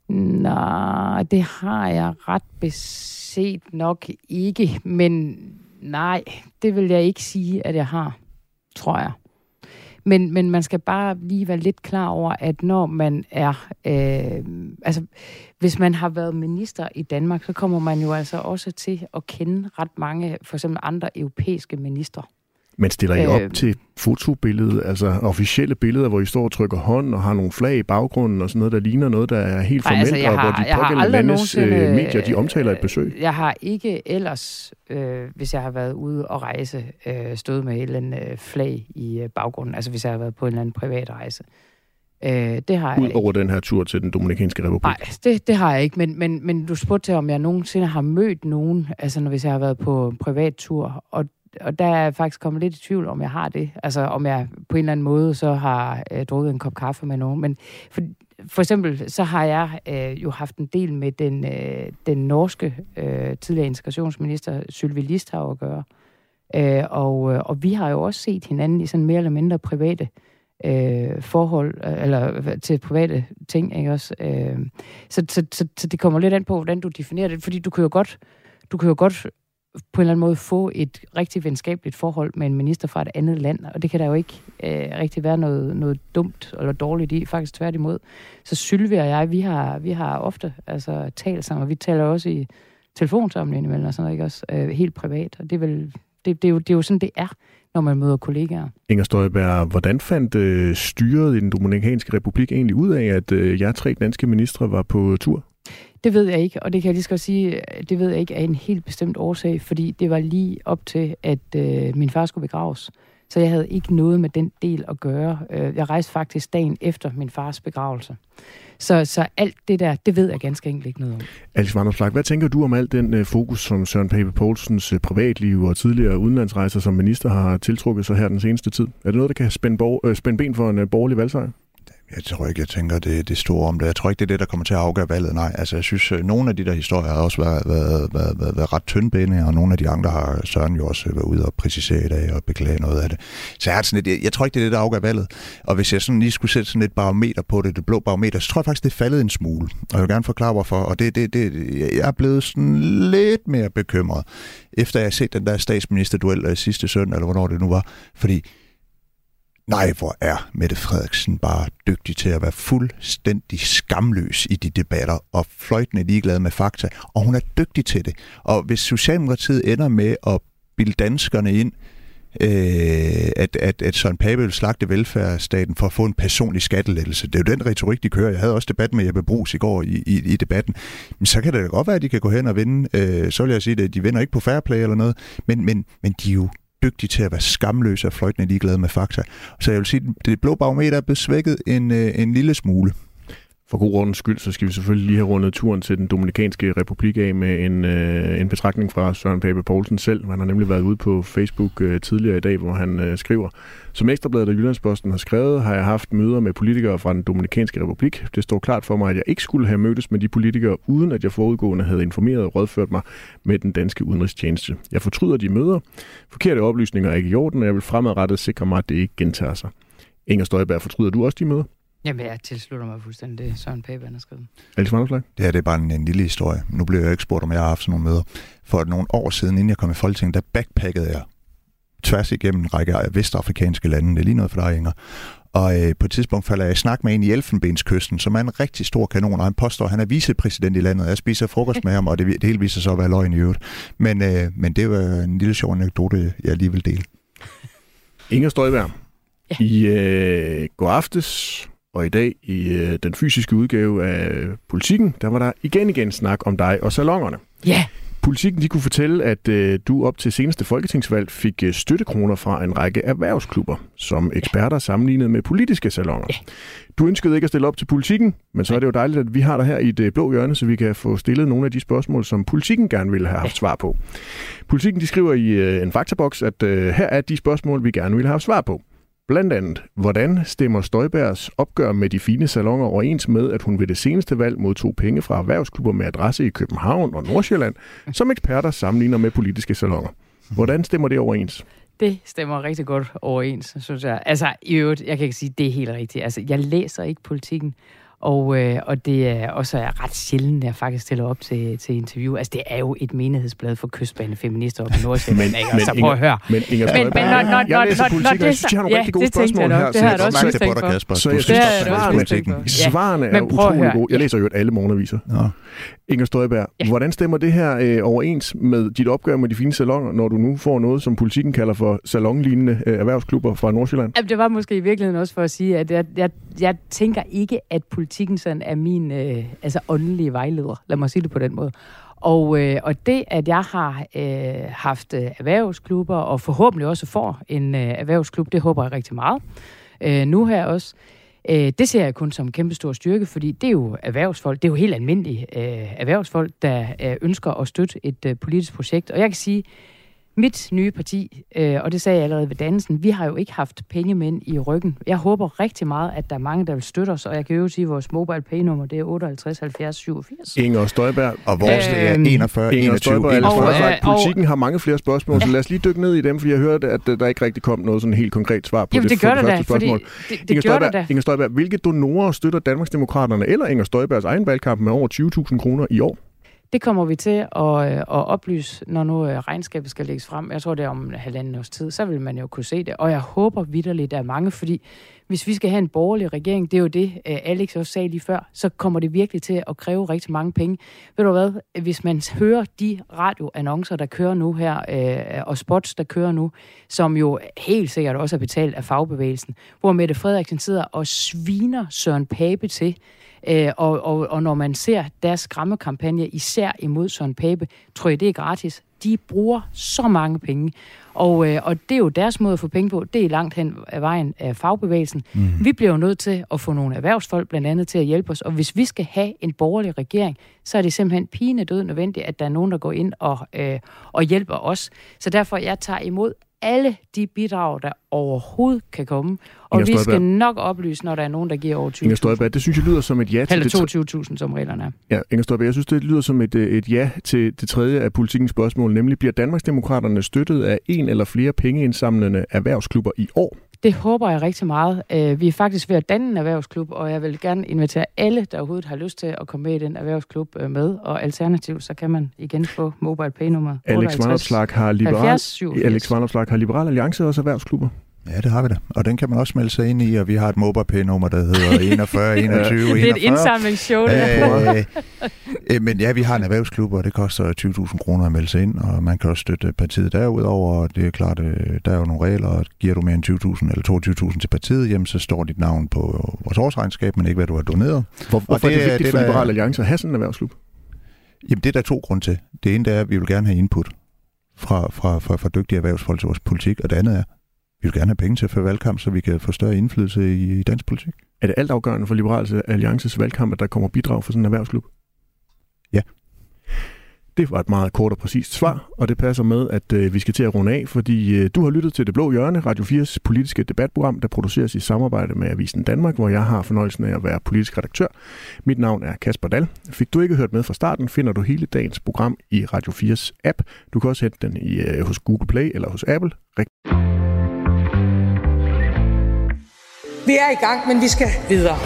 Nej, det har jeg ret beset nok ikke, men nej, det vil jeg ikke sige, at jeg har, tror jeg. Men, men man skal bare lige være lidt klar over, at når man er... Øh, altså, hvis man har været minister i Danmark, så kommer man jo altså også til at kende ret mange, for eksempel andre europæiske ministre. Men stiller I op øh, til fotobilledet, altså officielle billeder, hvor I står og trykker hånd og har nogle flag i baggrunden og sådan noget, der ligner noget, der er helt formelt, altså, har, og hvor de pågældende landes øh, medier, de omtaler et besøg? Jeg har ikke ellers, øh, hvis jeg har været ude og rejse, øh, stået med et eller andet øh, flag i øh, baggrunden, altså hvis jeg har været på en eller anden privat rejse. Øh, det har jeg over den her tur til den Dominikanske Republik? Nej, det, det har jeg ikke, men, men, men du spurgte til, om jeg nogensinde har mødt nogen, altså når, hvis jeg har været på en privat tur, og og der er jeg faktisk kommet lidt i tvivl, om jeg har det. Altså, om jeg på en eller anden måde så har øh, drukket en kop kaffe med nogen. Men for, for eksempel, så har jeg øh, jo haft en del med den, øh, den norske øh, tidligere integrationsminister, Sylvie Listhav, at gøre. Øh, og, øh, og vi har jo også set hinanden i sådan mere eller mindre private øh, forhold, øh, eller øh, til private ting, ikke også? Øh, så, så, så, så det kommer lidt an på, hvordan du definerer det, fordi du kan jo godt, du kan jo godt på en eller anden måde få et rigtig venskabeligt forhold med en minister fra et andet land, og det kan der jo ikke øh, rigtig være noget, noget dumt eller dårligt i, faktisk tværtimod. Så Sylvia og jeg, vi har, vi har ofte altså, talt sammen, og vi taler også i telefon sammen indimellem, og sådan noget, ikke også? Øh, helt privat, og det er, vel, det, det, er jo, det er jo sådan, det er, når man møder kollegaer. Inger Støjberg, hvordan fandt øh, styret i den Dominikanske Republik egentlig ud af, at øh, jer tre danske ministre var på tur? Det ved jeg ikke, og det kan jeg lige skal sige, øh, det ved jeg ikke af en helt bestemt årsag, fordi det var lige op til, at øh, min far skulle begraves. Så jeg havde ikke noget med den del at gøre. Øh, jeg rejste faktisk dagen efter min fars begravelse. Så, så alt det der, det ved jeg ganske enkelt ikke noget om. Alice Vanderslag, hvad tænker du om alt den øh, fokus, som Søren Pape Poulsens privatliv og tidligere udenlandsrejser som minister har tiltrukket sig her den seneste tid? Er det noget, der kan spænde, bor- spænde ben for en uh, borgerlig valgsejr? Jeg tror ikke, jeg tænker det, det store om det. Jeg tror ikke, det er det, der kommer til at afgøre valget. Nej, altså jeg synes, øh, nogle af de der historier har også været, været, været, været, været ret tyndbinde, og nogle af de andre har Søren jo også øh, været ude og præcisere i dag og beklage noget af det. Så jeg, har sådan lidt, jeg, jeg tror ikke, det er det, der afgør valget. Og hvis jeg sådan lige skulle sætte sådan et barometer på det, det blå barometer, så tror jeg faktisk, det er faldet en smule. Og jeg vil gerne forklare, hvorfor. Og det, det, det, jeg er blevet sådan lidt mere bekymret, efter jeg har set den der statsministerduel øh, sidste søndag, eller hvornår det nu var. Fordi Nej, hvor er Mette Frederiksen bare dygtig til at være fuldstændig skamløs i de debatter, og fløjtende ligeglad med fakta, og hun er dygtig til det. Og hvis Socialdemokratiet ender med at bilde danskerne ind, øh, at, at, at Søren Pape vil slagte velfærdsstaten for at få en personlig skattelettelse. Det er jo den retorik, de kører. Jeg havde også debat med Jeppe Brugs i går i, i, i debatten. Men så kan det da godt være, at de kan gå hen og vinde. Øh, så vil jeg sige, at de vinder ikke på fair play eller noget, men, men, men de er jo dygtig til at være skamløs og fløjtende ligeglad med fakta. Så jeg vil sige, at det blå barometer er blevet svækket en, øh, en lille smule. For god ordens skyld, så skal vi selvfølgelig lige have rundet turen til den Dominikanske Republik af med en, øh, en betragtning fra Søren Pape Poulsen selv. Han har nemlig været ude på Facebook øh, tidligere i dag, hvor han øh, skriver, som Ekstrabladet og Jyllandsposten har skrevet, har jeg haft møder med politikere fra den Dominikanske Republik. Det står klart for mig, at jeg ikke skulle have mødtes med de politikere, uden at jeg forudgående havde informeret og rådført mig med den danske udenrigstjeneste. Jeg fortryder de møder. Forkerte oplysninger er ikke i orden, og jeg vil fremadrettet sikre mig, at det ikke gentager sig. Inger Støjberg, fortryder du også de møder? Jamen, jeg tilslutter mig fuldstændig det, Søren Pape har skrevet. Alex Vanderslag? Det her det er bare en, en lille historie. Nu blev jeg ikke spurgt, om jeg har haft sådan nogle møder. For nogle år siden, inden jeg kom i Folketinget, der backpackede jeg tværs igennem en række vestafrikanske lande. Det er lige noget for dig, Inger. Og øh, på et tidspunkt falder jeg i snak med en i Elfenbenskysten, som er en rigtig stor kanon, og han påstår, at han er vicepræsident i landet. Jeg spiser frokost med ham, og det, det hele viser sig at være løgn i øvrigt. Men, øh, men det var en lille sjov anekdote, jeg lige vil dele. Inger Støjberg, ja. i øh, går aftes og i dag i øh, den fysiske udgave af Politikken, der var der igen igen snak om dig og salongerne. Ja. Politikken de kunne fortælle, at øh, du op til seneste folketingsvalg fik øh, støttekroner fra en række erhvervsklubber, som eksperter sammenlignet med politiske salonger. Ja. Du ønskede ikke at stille op til politikken, men så er det jo dejligt, at vi har dig her i et øh, blå hjørne, så vi kan få stillet nogle af de spørgsmål, som politikken gerne ville have haft svar på. Politikken de skriver i øh, en faktaboks, at øh, her er de spørgsmål, vi gerne ville have haft svar på. Blandt andet, hvordan stemmer Støjbergs opgør med de fine salonger overens med, at hun ved det seneste valg modtog penge fra erhvervsklubber med adresse i København og Nordsjælland, som eksperter sammenligner med politiske salonger? Hvordan stemmer det overens? Det stemmer rigtig godt overens, synes jeg. Altså, i øvrigt, jeg kan ikke sige, at det er helt rigtigt. Altså, jeg læser ikke politikken, og, øh, og det er også er ret sjældent, at jeg faktisk stiller op til, til interview. Altså, det er jo et menighedsblad for kystbanefeminister op i Nordsjælland, ikke? Og så prøv at høre. Men, Inger men, men, når, når, jeg læser politik, og jeg synes, jeg har nogle ja, rigtig gode spørgsmål her. Det har jeg også tænkt på. Kasper. Så jeg synes, at svarene, svarene er utrolig gode. Jeg læser jo alle morgenaviser. Inger Støjberg, hvordan stemmer det her øh, overens med dit opgør med de fine salonger, når du nu får noget, som politikken kalder for salonlignende øh, erhvervsklubber fra Nordsjælland? Jamen, det var måske i virkeligheden også for at sige, at jeg, jeg, jeg tænker ikke, at politikken sådan er min øh, altså åndelige vejleder. Lad mig sige det på den måde. Og, øh, og det, at jeg har øh, haft øh, erhvervsklubber, og forhåbentlig også får en øh, erhvervsklub, det håber jeg rigtig meget. Øh, nu her også. Øh, det ser jeg kun som en kæmpe stor styrke, fordi det er jo erhvervsfolk, det er jo helt almindelige øh, erhvervsfolk, der øh, ønsker at støtte et øh, politisk projekt. Og jeg kan sige, mit nye parti, øh, og det sagde jeg allerede ved dannelsen, vi har jo ikke haft pengemænd i ryggen. Jeg håber rigtig meget, at der er mange, der vil støtte os, og jeg kan jo sige, at vores mobile pay-nummer, det er 58 70 87. Inger Støjberg. Og vores øh, er 41 Inger 21 Støjberg, og, og, Politikken har mange flere spørgsmål, så lad os lige dykke ned i dem, for jeg hørte, at der ikke rigtig kom noget sådan helt konkret svar på Jamen, det, det, gør det første da, spørgsmål. Det, det Inger, Støjberg, det Inger Støjberg, hvilke donorer støtter Danmarksdemokraterne eller Inger Støjbergs egen valgkamp med over 20.000 kroner i år? Det kommer vi til at, øh, at oplyse, når nu øh, regnskabet skal lægges frem. Jeg tror, det er om halvanden års tid. Så vil man jo kunne se det. Og jeg håber vidderligt, der er mange, fordi hvis vi skal have en borgerlig regering, det er jo det, øh, Alex også sagde lige før, så kommer det virkelig til at kræve rigtig mange penge. Ved du hvad? Hvis man hører de radioannoncer, der kører nu her, øh, og spots, der kører nu, som jo helt sikkert også er betalt af fagbevægelsen, hvor Mette Frederiksen sidder og sviner Søren Pape til, Øh, og, og, og når man ser deres skræmmekampagne, især imod Søren Pape, tror jeg, det er gratis. De bruger så mange penge. Og, øh, og det er jo deres måde at få penge på. Det er langt hen af vejen af fagbevægelsen. Mm. Vi bliver jo nødt til at få nogle erhvervsfolk blandt andet til at hjælpe os. Og hvis vi skal have en borgerlig regering, så er det simpelthen pine død nødvendigt, at der er nogen, der går ind og, øh, og hjælper os. Så derfor, jeg tager imod alle de bidrag, der overhovedet kan komme. Og vi skal nok oplyse, når der er nogen, der giver over 20.000. Inger Støjberg, det synes jeg lyder som et ja til... Eller 22.000, som reglerne er. Ja, Inger Støjberg, jeg synes, det lyder som et, et ja til det tredje af politikens spørgsmål, nemlig bliver Danmarksdemokraterne støttet af en eller flere pengeindsamlende erhvervsklubber i år? Det håber jeg rigtig meget. Øh, vi er faktisk ved at danne en erhvervsklub, og jeg vil gerne invitere alle, der overhovedet har lyst til at komme med i den erhvervsklub øh, med. Og alternativt, så kan man igen få mobile pay nummer Alex Vanopslag har, liberal, Alex har Liberal Alliance også erhvervsklubber? Ja, det har vi da. Og den kan man også melde sig ind i, og vi har et mobile pay nummer der hedder 41 21 41. Det er et indsamlingsshow, det øh, Øh, men ja, vi har en erhvervsklub, og det koster 20.000 kroner at melde sig ind, og man kan også støtte partiet derudover, og det er klart, øh, der er jo nogle regler, og giver du mere end 20.000 eller 22.000 til partiet, jamen så står dit navn på vores årsregnskab, men ikke hvad du har doneret. Hvor, hvorfor det, er det vigtigt det, for Liberal Alliance at have sådan en erhvervsklub? Jamen det er der to grunde til. Det ene er, at vi vil gerne have input fra, fra, fra, fra dygtige erhvervsfolk til vores politik, og det andet er, vi vil gerne have penge til at føre valgkamp, så vi kan få større indflydelse i, i dansk politik. Er det altafgørende for Liberal Alliances valgkamp, at der kommer bidrag fra sådan en erhvervsklub? Ja. Det var et meget kort og præcist svar, og det passer med, at øh, vi skal til at runde af, fordi øh, du har lyttet til Det Blå Hjørne, Radio 4's politiske debatprogram, der produceres i samarbejde med Avisen Danmark, hvor jeg har fornøjelsen af at være politisk redaktør. Mit navn er Kasper Dal. Fik du ikke hørt med fra starten, finder du hele dagens program i Radio 4's app. Du kan også hente den i, øh, hos Google Play eller hos Apple. Vi er i gang, men vi skal videre.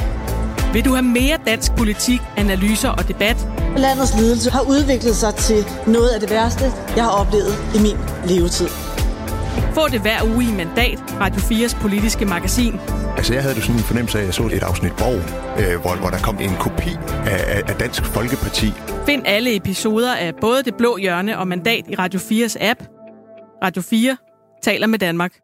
Vil du have mere dansk politik, analyser og debat? Landets ledelse har udviklet sig til noget af det værste, jeg har oplevet i min levetid. Få det hver uge i Mandat, Radio 4's politiske magasin. Altså, jeg havde jo sådan en fornemmelse af, at jeg så et afsnit Borg, øh, hvor, hvor der kom en kopi af, af Dansk Folkeparti. Find alle episoder af både Det Blå Hjørne og Mandat i Radio 4's app. Radio 4 taler med Danmark.